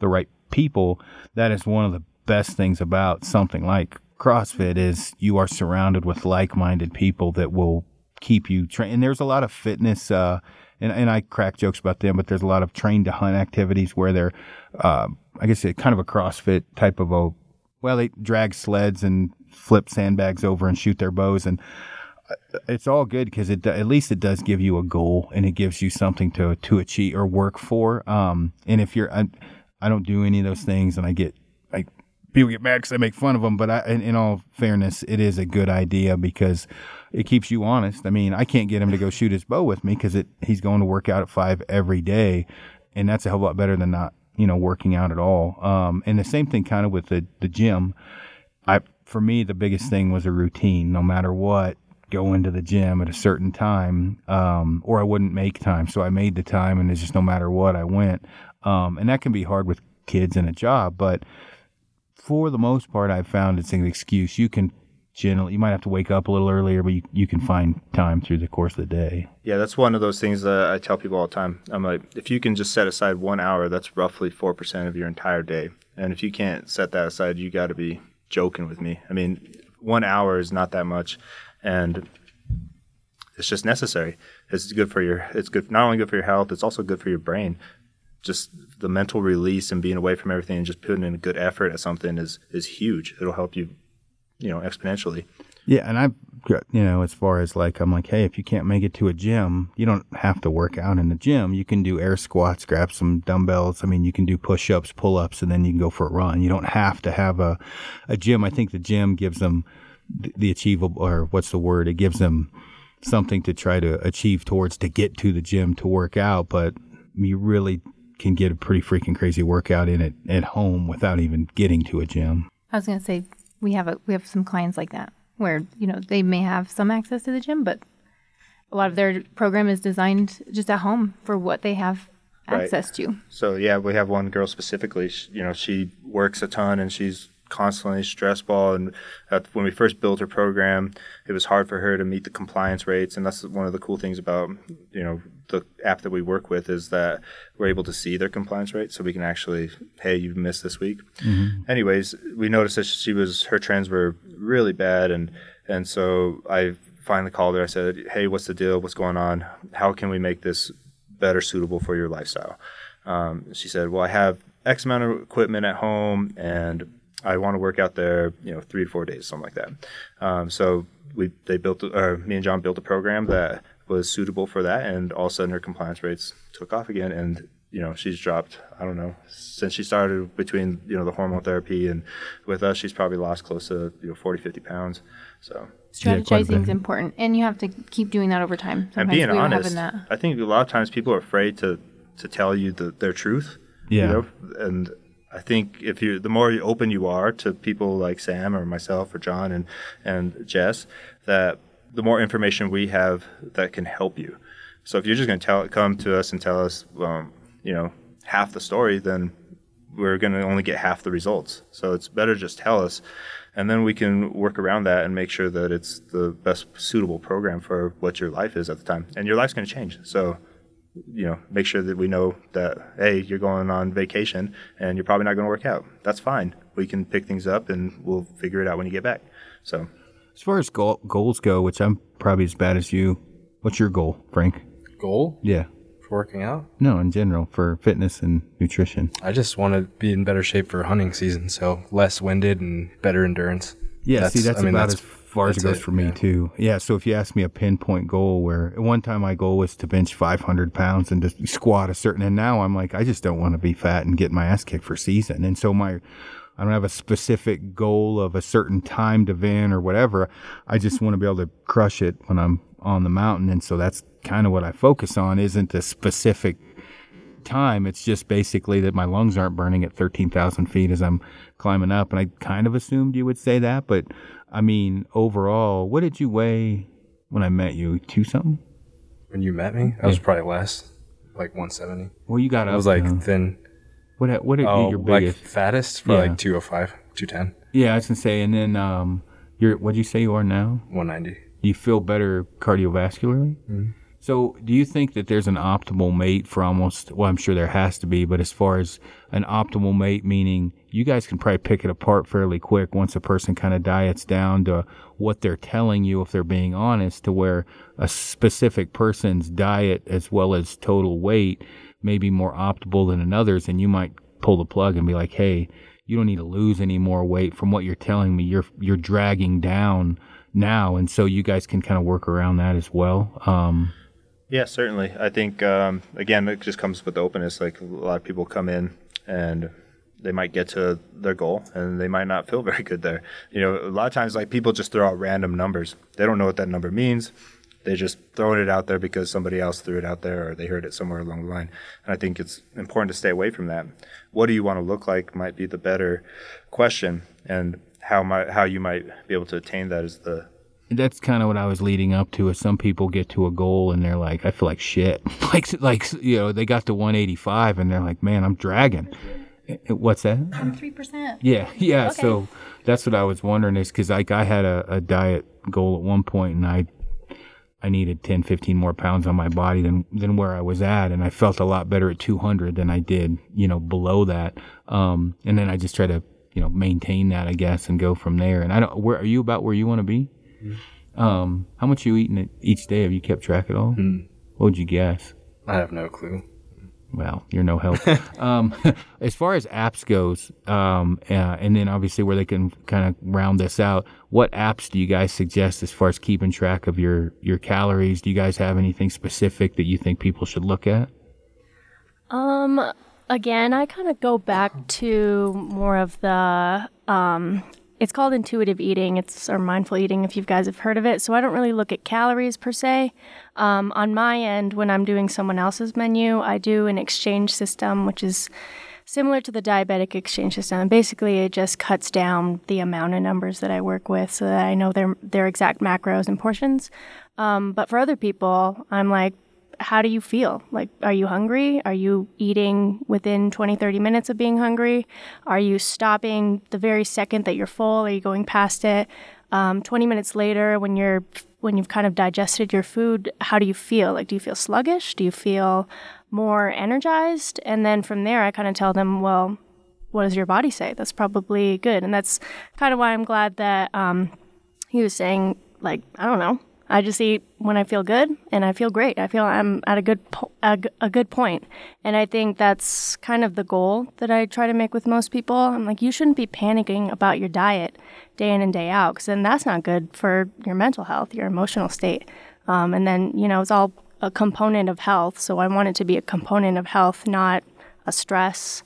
the right people, that is one of the best things about something like CrossFit is you are surrounded with like-minded people that will keep you trained. And there's a lot of fitness, uh, and, and I crack jokes about them, but there's a lot of train to hunt activities where they're, uh, I guess, kind of a CrossFit type of a, well, they drag sleds and flip sandbags over and shoot their bows and it's all good because it at least it does give you a goal and it gives you something to to achieve or work for. Um, and if you're, I, I don't do any of those things, and I get like people get mad because I make fun of them. But I, in, in all fairness, it is a good idea because it keeps you honest. I mean, I can't get him to go shoot his bow with me because it he's going to work out at five every day, and that's a hell of a lot better than not you know working out at all. Um, and the same thing kind of with the the gym. I for me the biggest thing was a routine. No matter what, go into the gym at a certain time, um, or I wouldn't make time. So I made the time, and it's just no matter what I went. Um, and that can be hard with kids and a job, but for the most part, I've found it's an excuse. You can generally, you might have to wake up a little earlier, but you, you can find time through the course of the day. yeah that's one of those things that i tell people all the time i'm like if you can just set aside one hour that's roughly 4% of your entire day and if you can't set that aside you got to be joking with me i mean one hour is not that much and it's just necessary it's good for your it's good not only good for your health it's also good for your brain just the mental release and being away from everything and just putting in a good effort at something is is huge it'll help you you know exponentially Yeah, and I've you know, as far as like, I'm like, hey, if you can't make it to a gym, you don't have to work out in the gym. You can do air squats, grab some dumbbells. I mean, you can do push ups, pull ups, and then you can go for a run. You don't have to have a, a gym. I think the gym gives them the, the achievable, or what's the word? It gives them something to try to achieve towards to get to the gym to work out. But you really can get a pretty freaking crazy workout in it at home without even getting to a gym. I was going to say we have a we have some clients like that where you know they may have some access to the gym, but a lot of their program is designed just at home for what they have Right. access to. So yeah, we have one girl specifically. sh you know, she works a ton and she's constantly stress ball. And when we first built her program, it was hard for her to meet the compliance rates. And that's one of the cool things about you know the app that we work with is that we're able to see their compliance rate, so we can actually, hey, you missed this week. Anyways, we noticed that she was her trends were really bad, and and so I finally called her. I said, hey, what's the deal? What's going on? How can we make this better suitable for your lifestyle. Um, she said, "Well, I have X amount of equipment at home, and I want to work out there, you know, three to four days, something like that." Um, so we they built, or me and John built a program that was suitable for that, and all of a sudden her compliance rates took off again, and you know she's dropped. I don't know since she started between you know the hormone therapy and with us, she's probably lost close to you know 40, 50 pounds. So Yeah, Strategizing is important, and you have to keep doing that over time. and Sometimes being we honest, that. I think a lot of times people are afraid to to tell you the, their truth. Yeah. You know? And I think if you the more open you are to people like Sam or myself or John and and Jess, that the more information we have that can help you. So if you're just going to tell come to us and tell us, um, you know, half the story, then we're going to only get half the results. So it's better just tell us, and then we can work around that and make sure that it's the best suitable program for what your life is at the time. And your life's going to change. So, you know, make sure that we know that hey, you're going on vacation and you're probably not going to work out. That's fine. We can pick things up and we'll figure it out when you get back. So, As far as goal, goals go, which I'm probably as bad as you, what's your goal, Frank? Goal Yeah. for working out? No, in general for fitness and nutrition. I just want to be in better shape for hunting season, so less winded and better endurance. Yeah, see, that's I mean, about that's- as far as it goes for me yeah. too. Yeah, so if you ask me a pinpoint goal, where one time my goal was to bench 500 pounds and to squat a certain, and now I'm like, I just don't want to be fat and get my ass kicked for season. And so my, I don't have a specific goal of a certain timed event or whatever. I just want to be able to crush it when I'm on the mountain, and so that's kind of what I focus on. Isn't a specific time. It's just basically that my lungs aren't burning at 13,000 feet as I'm climbing up. And I kind of assumed you would say that. But I mean, overall, what did you weigh when I met you? Two something? When you met me, I was probably less, like 170. Well, you got up. I up. was like uh, thin. what, what did you? Oh, your like biggest? fattest for Yeah. like 205, 210, yeah, I was going to say. And then, um, you're, what'd you say you are now? 190. Do you feel better cardiovascularly? So, do you think that there's an optimal mate for almost? Well, I'm sure there has to be, but as far as an optimal mate, meaning you guys can probably pick it apart fairly quick once a person kind of diets down to what they're telling you, if they're being honest, to where a specific person's diet as well as total weight may be more optimal than another's, and you might pull the plug and be like, "Hey, you don't need to lose any more weight from what you're telling me. You're you're dragging down." now and so you guys can kind of work around that as well um Yeah, certainly. I think um, again, it just comes with openness. Like a lot of people come in and they might get to their goal and they might not feel very good there. You know, a lot of times like people just throw out random numbers. They don't know what that number means. They're just throwing it out there because somebody else threw it out there or they heard it somewhere along the line. And I think it's important to stay away from that. What do you want to look like might be the better question, and how might how you might be able to attain that is the that's kind of what I was leading up to. Is some people get to a goal and they're like, I feel like shit. like, like you know, they got to 185 and they're like, man, I'm dragging. Eh, eh, What's that? Three percent. Yeah, yeah. So that's what I was wondering is because like I had a, a diet goal at one point and I I needed 10, 15 more pounds on my body than than where I was at, and I felt a lot better at 200 than I did, you know, below that. Um, and then I just try to you know maintain that, I guess, and go from there. And I don't. Where are you about where you want to be? Um, how much you eating it each day? Have you kept track at all? What would you guess? I have no clue. well, you're no help. um, as far as apps goes, um, uh, and then obviously where they can kind of round this out, what apps do you guys suggest as far as keeping track of your your calories? Do you guys have anything specific that you think people should look at? Um, again, I kind of go back to more of the um, it's called intuitive eating. It's or mindful eating if you guys have heard of it. So I don't really look at calories per se. Um, on my end, when I'm doing someone else's menu, I do an exchange system, which is similar to the diabetic exchange system. And basically, it just cuts down the amount of numbers that I work with, so that I know their their exact macros and portions. Um, but for other people, I'm like, how do you feel? Like, are you hungry? Are you eating within 20, 30 minutes of being hungry? Are you stopping the very second that you're full? Are you going past it? Um, 20 minutes later, when you're when you've kind of digested your food, how do you feel? Like, do you feel sluggish? Do you feel more energized? And then from there, I kind of tell them, well, what does your body say? That's probably good. And that's kind of why I'm glad that um, he was saying, like, I don't know, I just eat when I feel good and I feel great. I feel I'm at a good po- a, g- a good point. And I think that's kind of the goal that I try to make with most people. I'm like you shouldn't be panicking about your diet day in and day out cuz then that's not good for your mental health, your emotional state. Um, and then, you know, it's all a component of health. So I want it to be a component of health, not a stress.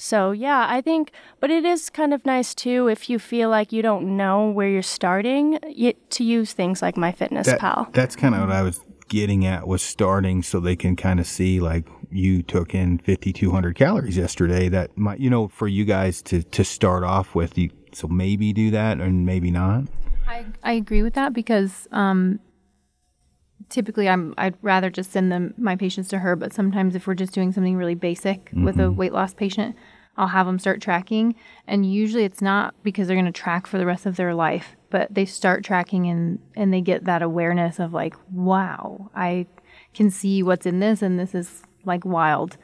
So, yeah, I think, but it is kind of nice too if you feel like you don't know where you're starting y to use things like MyFitnessPal. That, that's kind of what I was getting at was starting so they can kind of see like you took in 5200 calories yesterday that might you know for you guys to to start off with you so maybe do that and maybe not I, I agree with that because um, typically I'm I'd rather just send them my patients to her, but sometimes if we're just doing something really basic with a mm-hmm. weight loss patient, I'll have them start tracking, and usually it's not because they're going to track for the rest of their life, but they start tracking and and they get that awareness of like, wow, I can see what's in this, and this is like wild,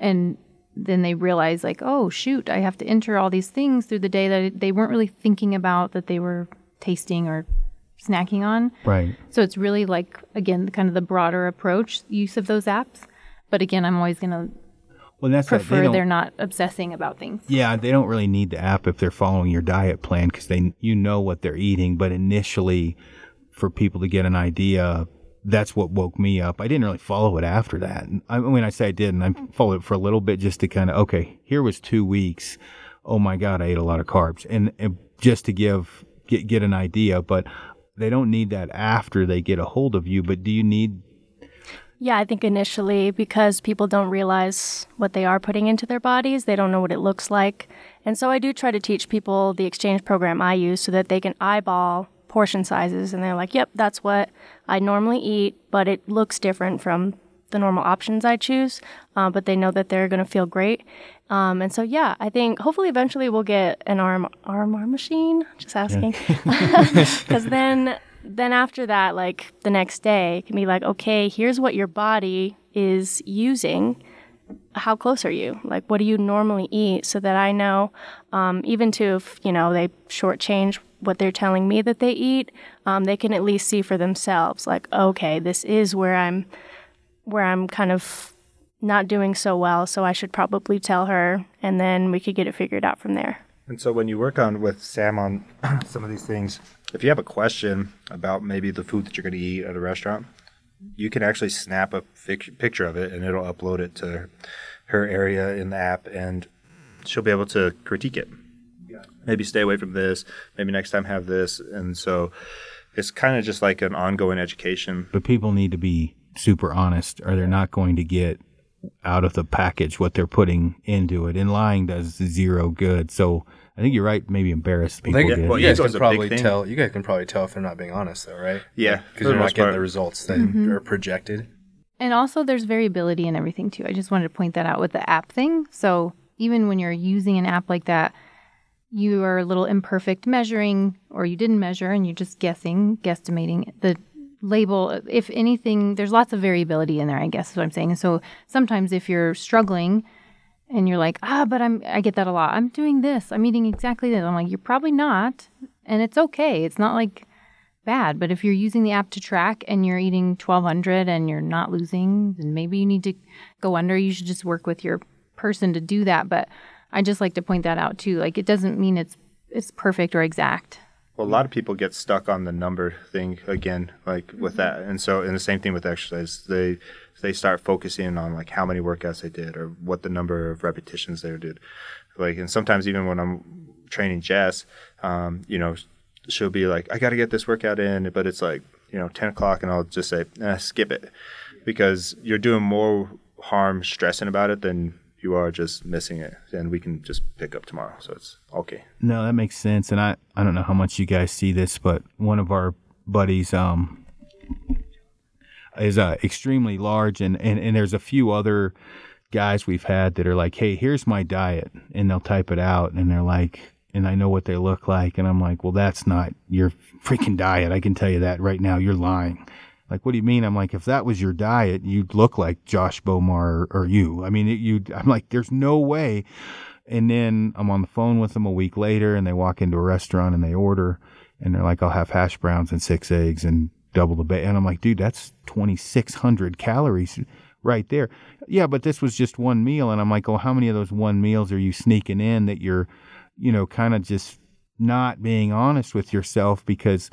and then they realize like, oh shoot, I have to enter all these things through the day that they weren't really thinking about that they were tasting or snacking on. right So it's really like again kind of the broader approach use of those apps. But again, I'm always going to well that's prefer they are not obsessing about things. Yeah, they don't really need the app if they're following your diet plan because they you know what they're eating. But initially, for people to get an idea, that's what woke me up. I didn't really follow it after that. I mean, I say I did, and I followed it for a little bit just to kind of okay, here was two weeks. Oh my God, I ate a lot of carbs, and, and just to give get get an idea. But they don't need that after they get a hold of you. But do you need Yeah, I think initially because people don't realize what they are putting into their bodies, they don't know what it looks like. And so I do try to teach people the exchange program I use so that they can eyeball portion sizes and they're like, yep, that's what I normally eat, but it looks different from the normal options I choose. Uh, but they know that they're going to feel great. Um, and so, yeah, I think hopefully eventually we'll get an arm RMR machine. Just asking, because then then after that, like the next day, it can be like, okay, here's what your body is using. How close are you? Like, what do you normally eat? So that I know, um, even to if you know they shortchange what they're telling me that they eat, um, they can at least see for themselves. Like, okay, this is where I'm, where I'm kind of not doing so well. So I should probably tell her, and then we could get it figured out from there. And so when you work on with Sam on some of these things, if you have a question about maybe the food that you're going to eat at a restaurant, you can actually snap a fic- picture of it and it'll upload it to her area in the app and she'll be able to critique it. Yeah. Maybe stay away from this, maybe next time have this. And so it's kind of just like an ongoing education. but people need to be super honest or they're not going to get out of the package what they're putting into it and lying does zero good so i think you're right maybe embarrass people They, get. well, you guys can probably tell. You guys can probably tell if they're not being honest, though, right? Yeah, because the you're not getting part. the results that Mm-hmm. are projected. And also there's variability in everything too. I just wanted to point that out with the app thing. So even when you're using an app like that, you are a little imperfect measuring or you didn't measure and you're just guessing, guesstimating the label. If anything, there's lots of variability in there, I guess is what I'm saying. And so sometimes if you're struggling and you're like, ah, but I'm, I get that a lot. I'm doing this. I'm eating exactly this. I'm like, you're probably not. And it's okay. It's not like bad. But if you're using the app to track and you're eating 1200 and you're not losing, then maybe you need to go under. You should just work with your person to do that. But I just like to point that out too. Like it doesn't mean it's it's perfect or exact. Well, a lot of people get stuck on the number thing again, like with that, and so and the same thing with exercise. They they start focusing on like how many workouts they did or what the number of repetitions they did. Like, and sometimes even when I'm training Jess, um, you know, she'll be like, "I got to get this workout in," but it's like you know, ten o'clock, and I'll just say, eh, "Skip it," because you're doing more harm stressing about it than you are just missing it, and we can just pick up tomorrow. So it's okay. no that makes sense and i i don't know how much you guys see this but one of our buddies um is uh, extremely large, and, and and there's a few other guys we've had that are like, hey, here's my diet, and they'll type it out, and they're like, and I know what they look like, and I'm like, well, that's not your freaking diet. I can tell you that right now. You're lying. Like, what do you mean? I'm like, if that was your diet, you'd look like Josh Bowmar or, or you. I mean, you. I'm like, there's no way. And then I'm on the phone with them a week later, and they walk into a restaurant and they order, and they're like, I'll have hash browns and six eggs and double the bacon. And I'm like, dude, that's 2,600 calories right there. Yeah, but this was just one meal. And I'm like, oh, how many of those one meals are you sneaking in that you're, you know, kind of just not being honest with yourself because,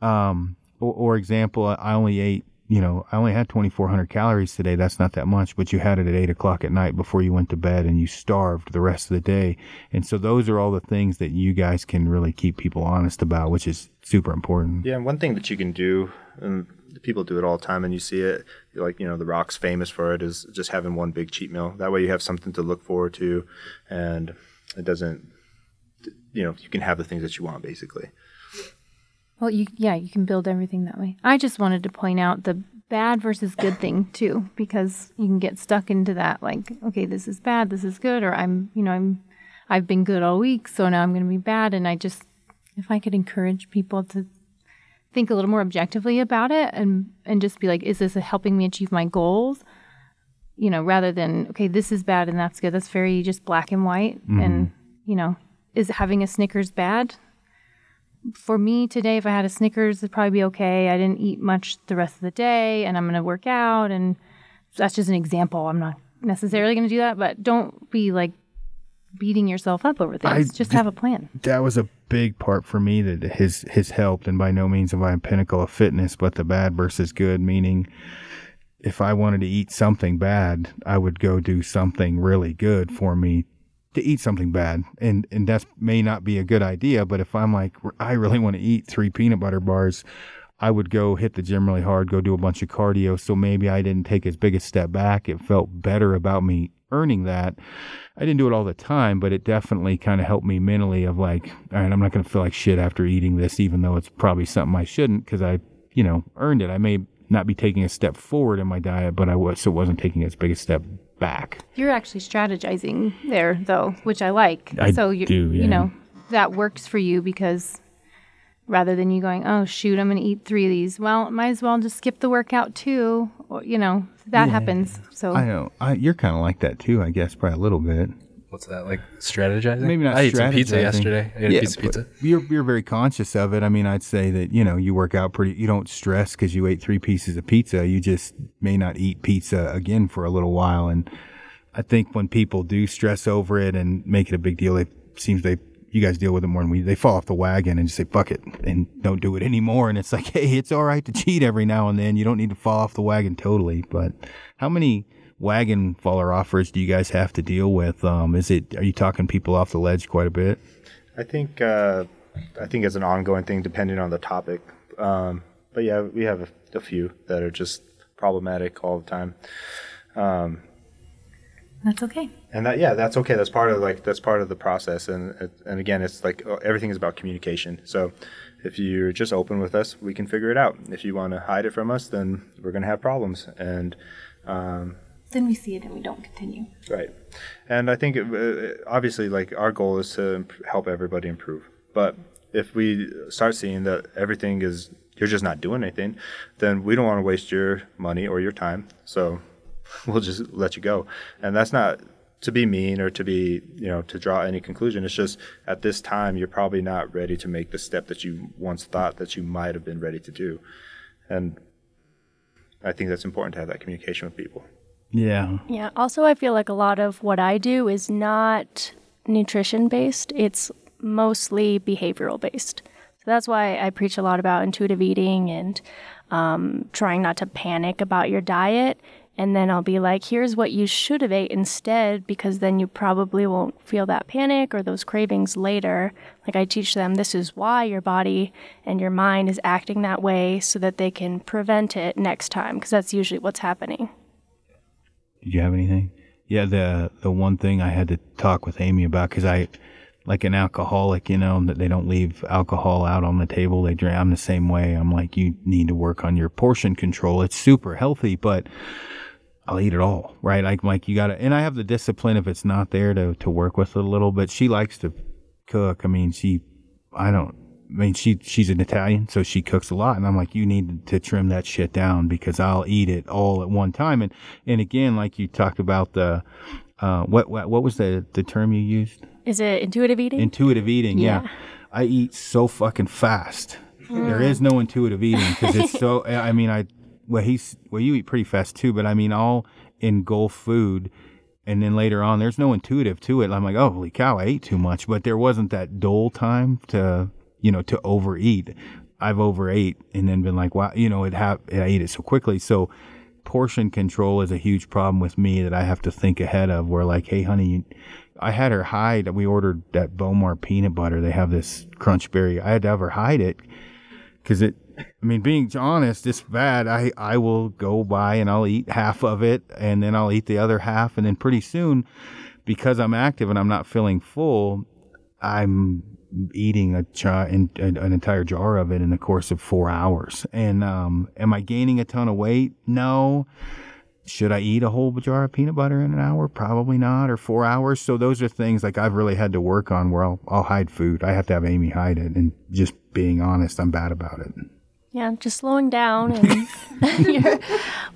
um, or, or example, I only ate, you know, I only had 2,400 calories today. That's not that much, but you had it at eight o'clock at night before you went to bed and you starved the rest of the day. And so those are all the things that you guys can really keep people honest about, which is super important. Yeah, and one thing that you can do, and people do it all the time, and you see it, like you know, The Rock's famous for it, is just having one big cheat meal. That way, you have something to look forward to, and it doesn't, you know, you can have the things that you want basically. Well, you yeah, you can build everything that way. I just wanted to point out the bad versus good thing too, because you can get stuck into that like, okay, this is bad, this is good, or I'm, you know, I'm, I've been good all week, so now I'm going to be bad, and I just, if I could encourage people to think a little more objectively about it and and just be like, is this helping me achieve my goals? You know, rather than okay, this is bad and that's good. That's very just black and white. And mm-hmm. you know, is having a Snickers bad? For me today, if I had a Snickers, it'd probably be okay. I didn't eat much the rest of the day, and I'm going to work out, and that's just an example. I'm not necessarily going to do that, but don't be like beating yourself up over things. I just have a plan. that was a big part for me that has has helped and by no means am I a pinnacle of fitness but the bad versus good meaning if I wanted to eat something bad I would go do something really good for me to eat something bad and and that may not be a good idea but if I'm like I really want to eat three peanut butter bars I would go hit the gym really hard go do a bunch of cardio so maybe I didn't take as big a step back it felt better about me earning that I didn't do it all the time, but it definitely kind of helped me mentally of like, all right, I'm not going to feel like shit after eating this, even though it's probably something I shouldn't because I, you know, earned it. I may not be taking a step forward in my diet, but I was, so wasn't taking as big a step back. You're actually strategizing there, though, which I like. I so you, do, yeah. you know, that works for you because rather than you going, oh shoot, I'm going to eat three of these. Well, might as well just skip the workout too. Or, you know, that happens. So I know I, you're kind of like that too, I guess, probably a little bit. What's that like? Strategizing? Maybe not I ate some pizza yesterday. I ate a piece of pizza. You're you're very conscious of it. I mean, I'd say that you know you work out pretty. You don't stress because you ate three pieces of pizza. You just may not eat pizza again for a little while. And I think when people do stress over it and make it a big deal, it seems they you guys deal with it more than we. They fall off the wagon and just say fuck it and don't do it anymore. And it's like, hey, it's all right to cheat every now and then. You don't need to fall off the wagon totally. But how many wagon faller offers do you guys have to deal with? Um, is it are you talking people off the ledge quite a bit? I think uh, I think it's an ongoing thing depending on the topic. Um, but yeah, we have a, a few that are just problematic all the time. that's okay. And that yeah, that's okay. That's part of like that's part of the process. And and again, it's like uh, everything is about communication. So if you're just open with us, we can figure it out. If you want to hide it from us, then we're gonna have problems. And um, Then we see it and we don't continue. Right. And I think uh, obviously, like our goal is to help everybody improve. But if we start seeing that everything is you're just not doing anything, then we don't want to waste your money or your time. So we'll just let you go. And that's not to be mean or to be you know to draw any conclusion. It's just at this time you're probably not ready to make the step that you once thought that you might have been ready to do. And I think that's important to have that communication with people. Yeah. Yeah. Also, I feel like a lot of what I do is not nutrition based, it's mostly behavioral based. So that's why I preach a lot about intuitive eating and um, trying not to panic about your diet. And then I'll be like, here's what you should have ate instead, because then you probably won't feel that panic or those cravings later. Like I teach them, this is why your body and your mind is acting that way so that they can prevent it next time, because that's usually what's happening. Did you have anything? Yeah, the the one thing I had to talk with Amy about because I, like an alcoholic, you know, that they don't leave alcohol out on the table. They drink. I'm the same way. I'm like, you need to work on your portion control. It's super healthy, but I'll eat it all, right? Like, like you gotta, and I have the discipline if it's not there to, to work with it a little, but she likes to cook. I mean, she, I don't, I mean, she, she's an Italian, so she cooks a lot. And I'm like, you need to trim that shit down because I'll eat it all at one time. And, and again, like you talked about the, uh, what, what, what was the, the term you used? Is it intuitive eating? Intuitive eating, yeah. Yeah. I eat so fucking fast. There is no intuitive eating because it's so. I mean, I well, he's well, you eat pretty fast too, but I mean, I'll engulf food, and then later on, there's no intuitive to it. I'm like, oh, holy cow, I ate too much, but there wasn't that dull time to, you know, to overeat. I've overate and then been like, wow, you know, it have I ate it so quickly, so portion control is a huge problem with me that I have to think ahead of. Where like, hey, honey, I had her hide. We ordered that Bowmar peanut butter. They have this crunch berry. I had to have her hide it because it. I mean, being honest, it's bad. I I will go by and I'll eat half of it, and then I'll eat the other half, and then pretty soon, because I'm active and I'm not feeling full, I'm eating a jar, an, entire jar of it in the course of four hours. And um, am I gaining a ton of weight? No. Should I eat a whole jar of peanut butter in an hour? Probably not, or four hours. So those are things like I've really had to work on where I'll, I'll hide food. I have to have Amy hide it, and just being honest, I'm bad about it. Yeah, just slowing down and you're,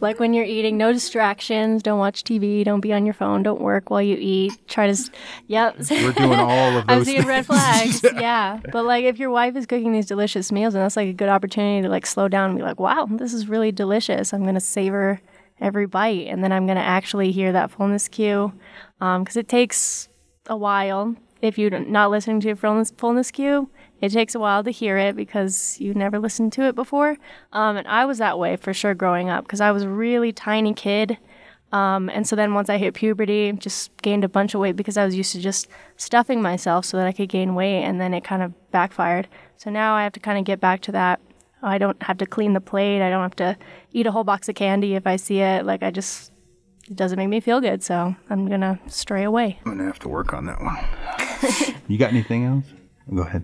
like when you're eating, no distractions. Don't watch TV. Don't be on your phone. Don't work while you eat. Try to, yep. We're doing all of I'm those. seeing red flags. yeah, but like if your wife is cooking these delicious meals, and that's like a good opportunity to like slow down and be like, wow, this is really delicious. I'm gonna savor every bite, and then I'm gonna actually hear that fullness cue, um, because it takes a while. If you're not listening to your fullness, fullness cue, it takes a while to hear it because you never listened to it before. Um, and I was that way for sure growing up because I was a really tiny kid. Um, and so then once I hit puberty, just gained a bunch of weight because I was used to just stuffing myself so that I could gain weight, and then it kind of backfired. So now I have to kind of get back to that. I don't have to clean the plate. I don't have to eat a whole box of candy if I see it. Like I just, it doesn't make me feel good. So I'm gonna stray away. I'm gonna have to work on that one. you got anything else? Go ahead.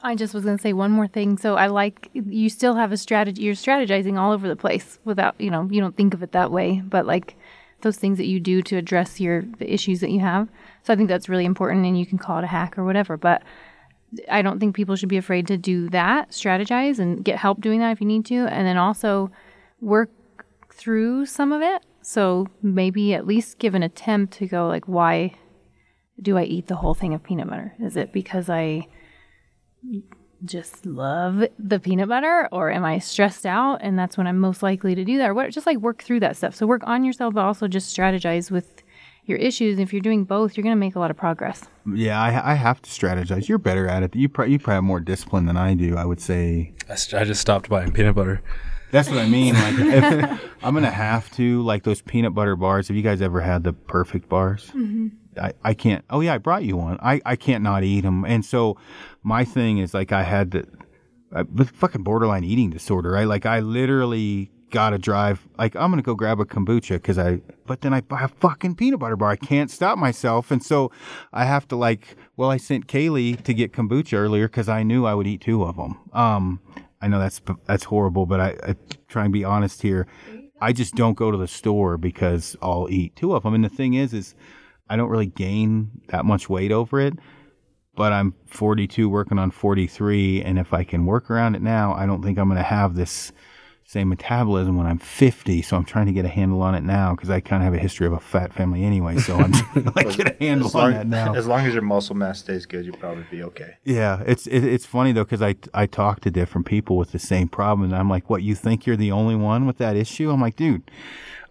I just was going to say one more thing. So I like you still have a strategy. You're strategizing all over the place without, you know, you don't think of it that way, but like those things that you do to address your the issues that you have. So I think that's really important, and you can call it a hack or whatever. But I don't think people should be afraid to do that, strategize, and get help doing that if you need to, and then also work through some of it. So maybe at least give an attempt to go like, why do I eat the whole thing of peanut butter? Is it because I just love the peanut butter or am I stressed out and that's when I'm most likely to do that or what just like work through that stuff. So work on yourself but also just strategize with your issues. If you're doing both, you're going to make a lot of progress. Yeah, I, I have to strategize. You're better at it. You, pro- you probably have more discipline than I do. I would say I, st- I just stopped buying peanut butter. That's what I mean. Like, if, I'm gonna have to like those peanut butter bars. Have you guys ever had the perfect bars? Mm-hmm. I, I can't. Oh yeah, I brought you one. I, I can't not eat them. And so my thing is like I had the I, with fucking borderline eating disorder. Right? Like I literally gotta drive. Like I'm gonna go grab a kombucha because I. But then I buy a fucking peanut butter bar. I can't stop myself, and so I have to like. Well, I sent Kaylee to get kombucha earlier because I knew I would eat two of them. Um, I know that's that's horrible, but I, I try and be honest here. I just don't go to the store because I'll eat two of them. And the thing is, is I don't really gain that much weight over it. But I'm 42, working on 43, and if I can work around it now, I don't think I'm going to have this same metabolism when I'm 50. So I'm trying to get a handle on it now because I kind of have a history of a fat family anyway. So I'm like get a handle as on long, that now. As long as your muscle mass stays good, you'll probably be okay. Yeah, it's it, it's funny though because I I talk to different people with the same problem, and I'm like, "What? You think you're the only one with that issue?" I'm like, "Dude,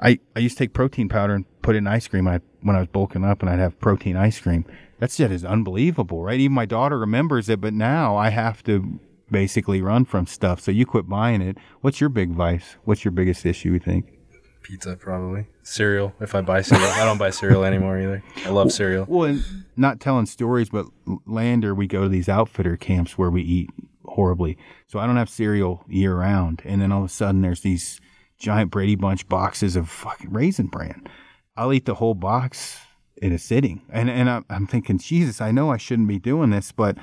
I I used to take protein powder and put it in ice cream. I when I was bulking up, and I'd have protein ice cream. That shit is unbelievable, right? Even my daughter remembers it, but now I have to basically run from stuff. So you quit buying it. What's your big vice? What's your biggest issue? You think? Pizza, probably. Cereal, if I buy cereal. I don't buy cereal anymore either. I love cereal. Well, and not telling stories, but Lander, we go to these outfitter camps where we eat horribly. So I don't have cereal year round. And then all of a sudden there's these giant Brady Bunch boxes of fucking Raisin Bran. I'll eat the whole box in a sitting. And and I'm, I'm thinking, Jesus, I know I shouldn't be doing this, but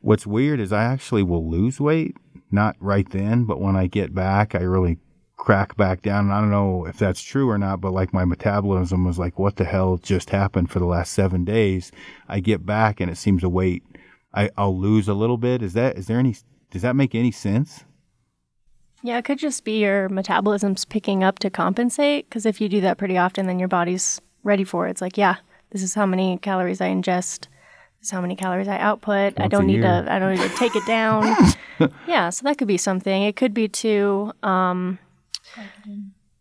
what's weird is I actually will lose weight, not right then, but when I get back, I really crack back down. And I don't know if that's true or not, but like my metabolism was like, what the hell just happened for the last seven days? I get back and it seems to weight, I, I'll lose a little bit. Is that, is there any, does that make any sense? Yeah, it could just be your metabolism's picking up to compensate. Because if you do that pretty often, then your body's ready for it. It's like, yeah, this is how many calories I ingest. This is how many calories I output. I don't need to. I don't need to take it down. yeah, so that could be something. It could be too. Um,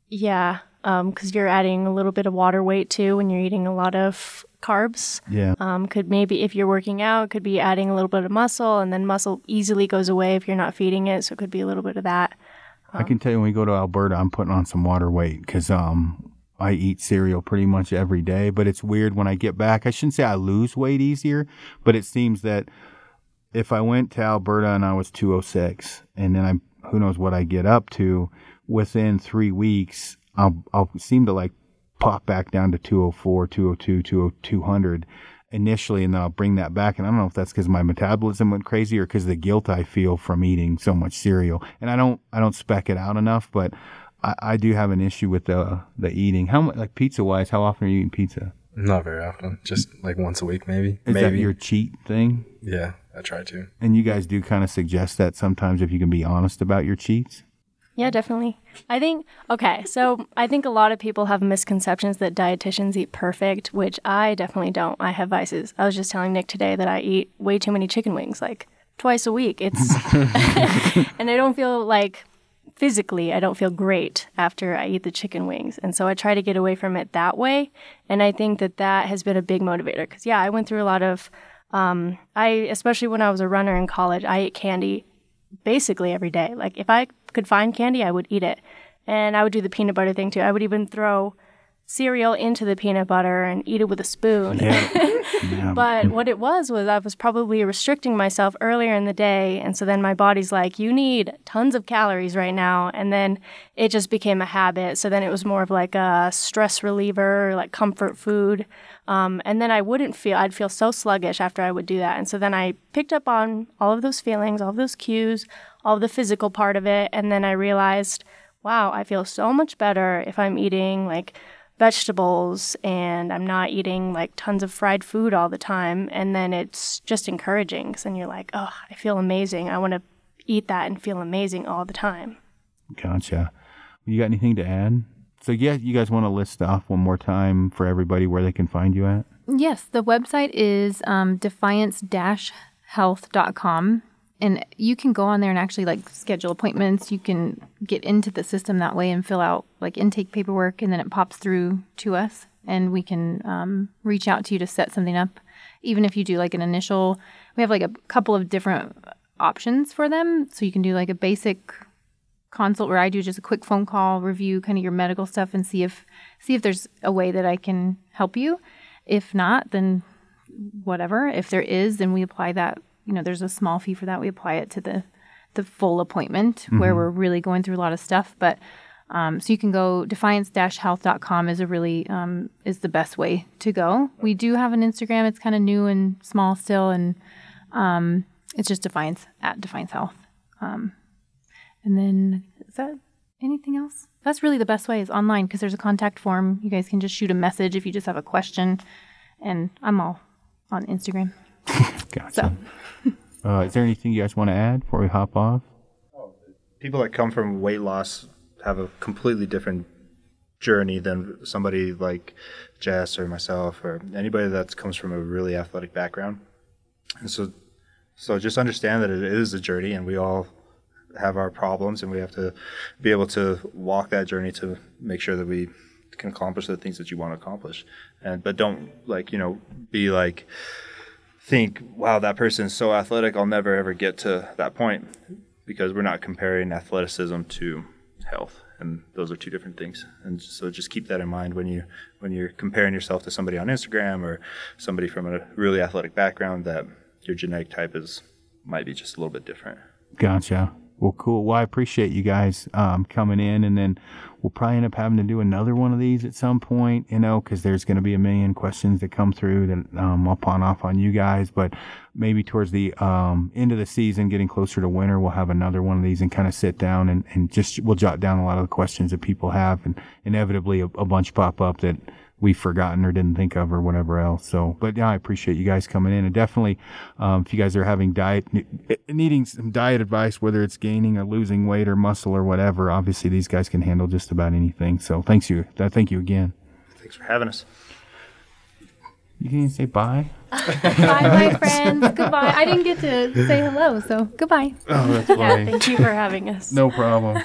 yeah, because you're adding a little bit of water weight too when you're eating a lot of carbs. Yeah. Um, could maybe if you're working out, could be adding a little bit of muscle, and then muscle easily goes away if you're not feeding it. So it could be a little bit of that. I can tell you when we go to Alberta, I'm putting on some water weight because um, I eat cereal pretty much every day. But it's weird when I get back. I shouldn't say I lose weight easier, but it seems that if I went to Alberta and I was 206, and then I who knows what I get up to within three weeks, I'll I'll seem to like pop back down to 204, 202, 200 initially, and then I'll bring that back. And I don't know if that's because my metabolism went crazy or because the guilt I feel from eating so much cereal. And I don't I don't spec it out enough, but I, I do have an issue with the the eating. How much like pizza wise? How often are you eating pizza? Not very often. Just like once a week, maybe. Is maybe. that your cheat thing? yeah, I try to. And you guys do kind of suggest that sometimes if you can be honest about your cheats. Yeah, definitely. I think, okay, so I think a lot of people have misconceptions that dietitians eat perfect, which I definitely don't. I have vices. I was just telling Nick today that I eat way too many chicken wings, like twice a week. It's, and I don't feel like physically, I don't feel great after I eat the chicken wings. And so I try to get away from it that way. And I think that that has been a big motivator because, yeah, I went through a lot of, um, I, especially when I was a runner in college, I ate candy basically every day. Like if I could find candy, I would eat it. And I would do the peanut butter thing too. I would even throw cereal into the peanut butter and eat it with a spoon. Yeah. But what it was was I was probably restricting myself earlier in the day, and so then my body's like, "You need tons of calories right now," and then it just became a habit. So then it was more of like a stress reliever, like comfort food, um, and then I wouldn't feel I'd feel so sluggish after I would do that, and so then I picked up on all of those feelings, all of those cues, all the physical part of it, and then I realized, wow, I feel so much better if I'm eating like vegetables and I'm not eating like tons of fried food all the time. And then it's just encouraging because then you're like, oh, I feel amazing. I want to eat that and feel amazing all the time. Gotcha. You got anything to add? So yeah, you guys want to list off one more time for everybody where they can find you at? Yes, the website is um, defiance-health.com. And you can go on there and actually like schedule appointments. You can get into the system that way and fill out like intake paperwork, and then it pops through to us, and we can um, reach out to you to set something up. Even if you do like an initial, we have like a couple of different options for them. So you can do like a basic consult where I do just a quick phone call, review kind of your medical stuff, and see if see if there's a way that I can help you. If not, then whatever. If there is, then we apply that. You know, there's a small fee for that. We apply it to the the full appointment where we're really going through a lot of stuff. But um, so you can go defiance-health.com is a really um, is the best way to go. We do have an Instagram. It's kind of new and small still, and um, it's just Defiance at Defiance Health. Um, and then is that anything else? That's really the best way is online because there's a contact form. You guys can just shoot a message if you just have a question, and I'm all on Instagram. Gotcha. Uh, is there anything you guys want to add before we hop off? people that come from weight loss have a completely different journey than somebody like Jess or myself or anybody that comes from a really athletic background. And so, so just understand that it is a journey, and we all have our problems, and we have to be able to walk that journey to make sure that we can accomplish the things that you want to accomplish. And but don't like you know be like think, wow, that person's so athletic, I'll never ever get to that point because we're not comparing athleticism to health. And those are two different things. And so just keep that in mind when you when you're comparing yourself to somebody on Instagram or somebody from a really athletic background that your genetic type is might be just a little bit different. Gotcha. Well, cool. Well, I appreciate you guys um, coming in, and then we'll probably end up having to do another one of these at some point, you know, because there's going to be a million questions that come through that um, I'll pawn off on you guys. But maybe towards the um, end of the season, getting closer to winter, we'll have another one of these and kind of sit down and, and just we'll jot down a lot of the questions that people have, and inevitably a, a bunch pop up that we've forgotten or didn't think of or whatever else. So, but yeah, I appreciate you guys coming in and definitely, um, if you guys are having diet, needing some diet advice, whether it's gaining or losing weight or muscle or whatever, obviously these guys can handle just about anything. So thanks you. Thank you again. Thanks for having us. You can say bye. bye, my friends. Goodbye. I didn't get to say hello, so goodbye. Oh, that's Yeah, thank you for having us. no problem.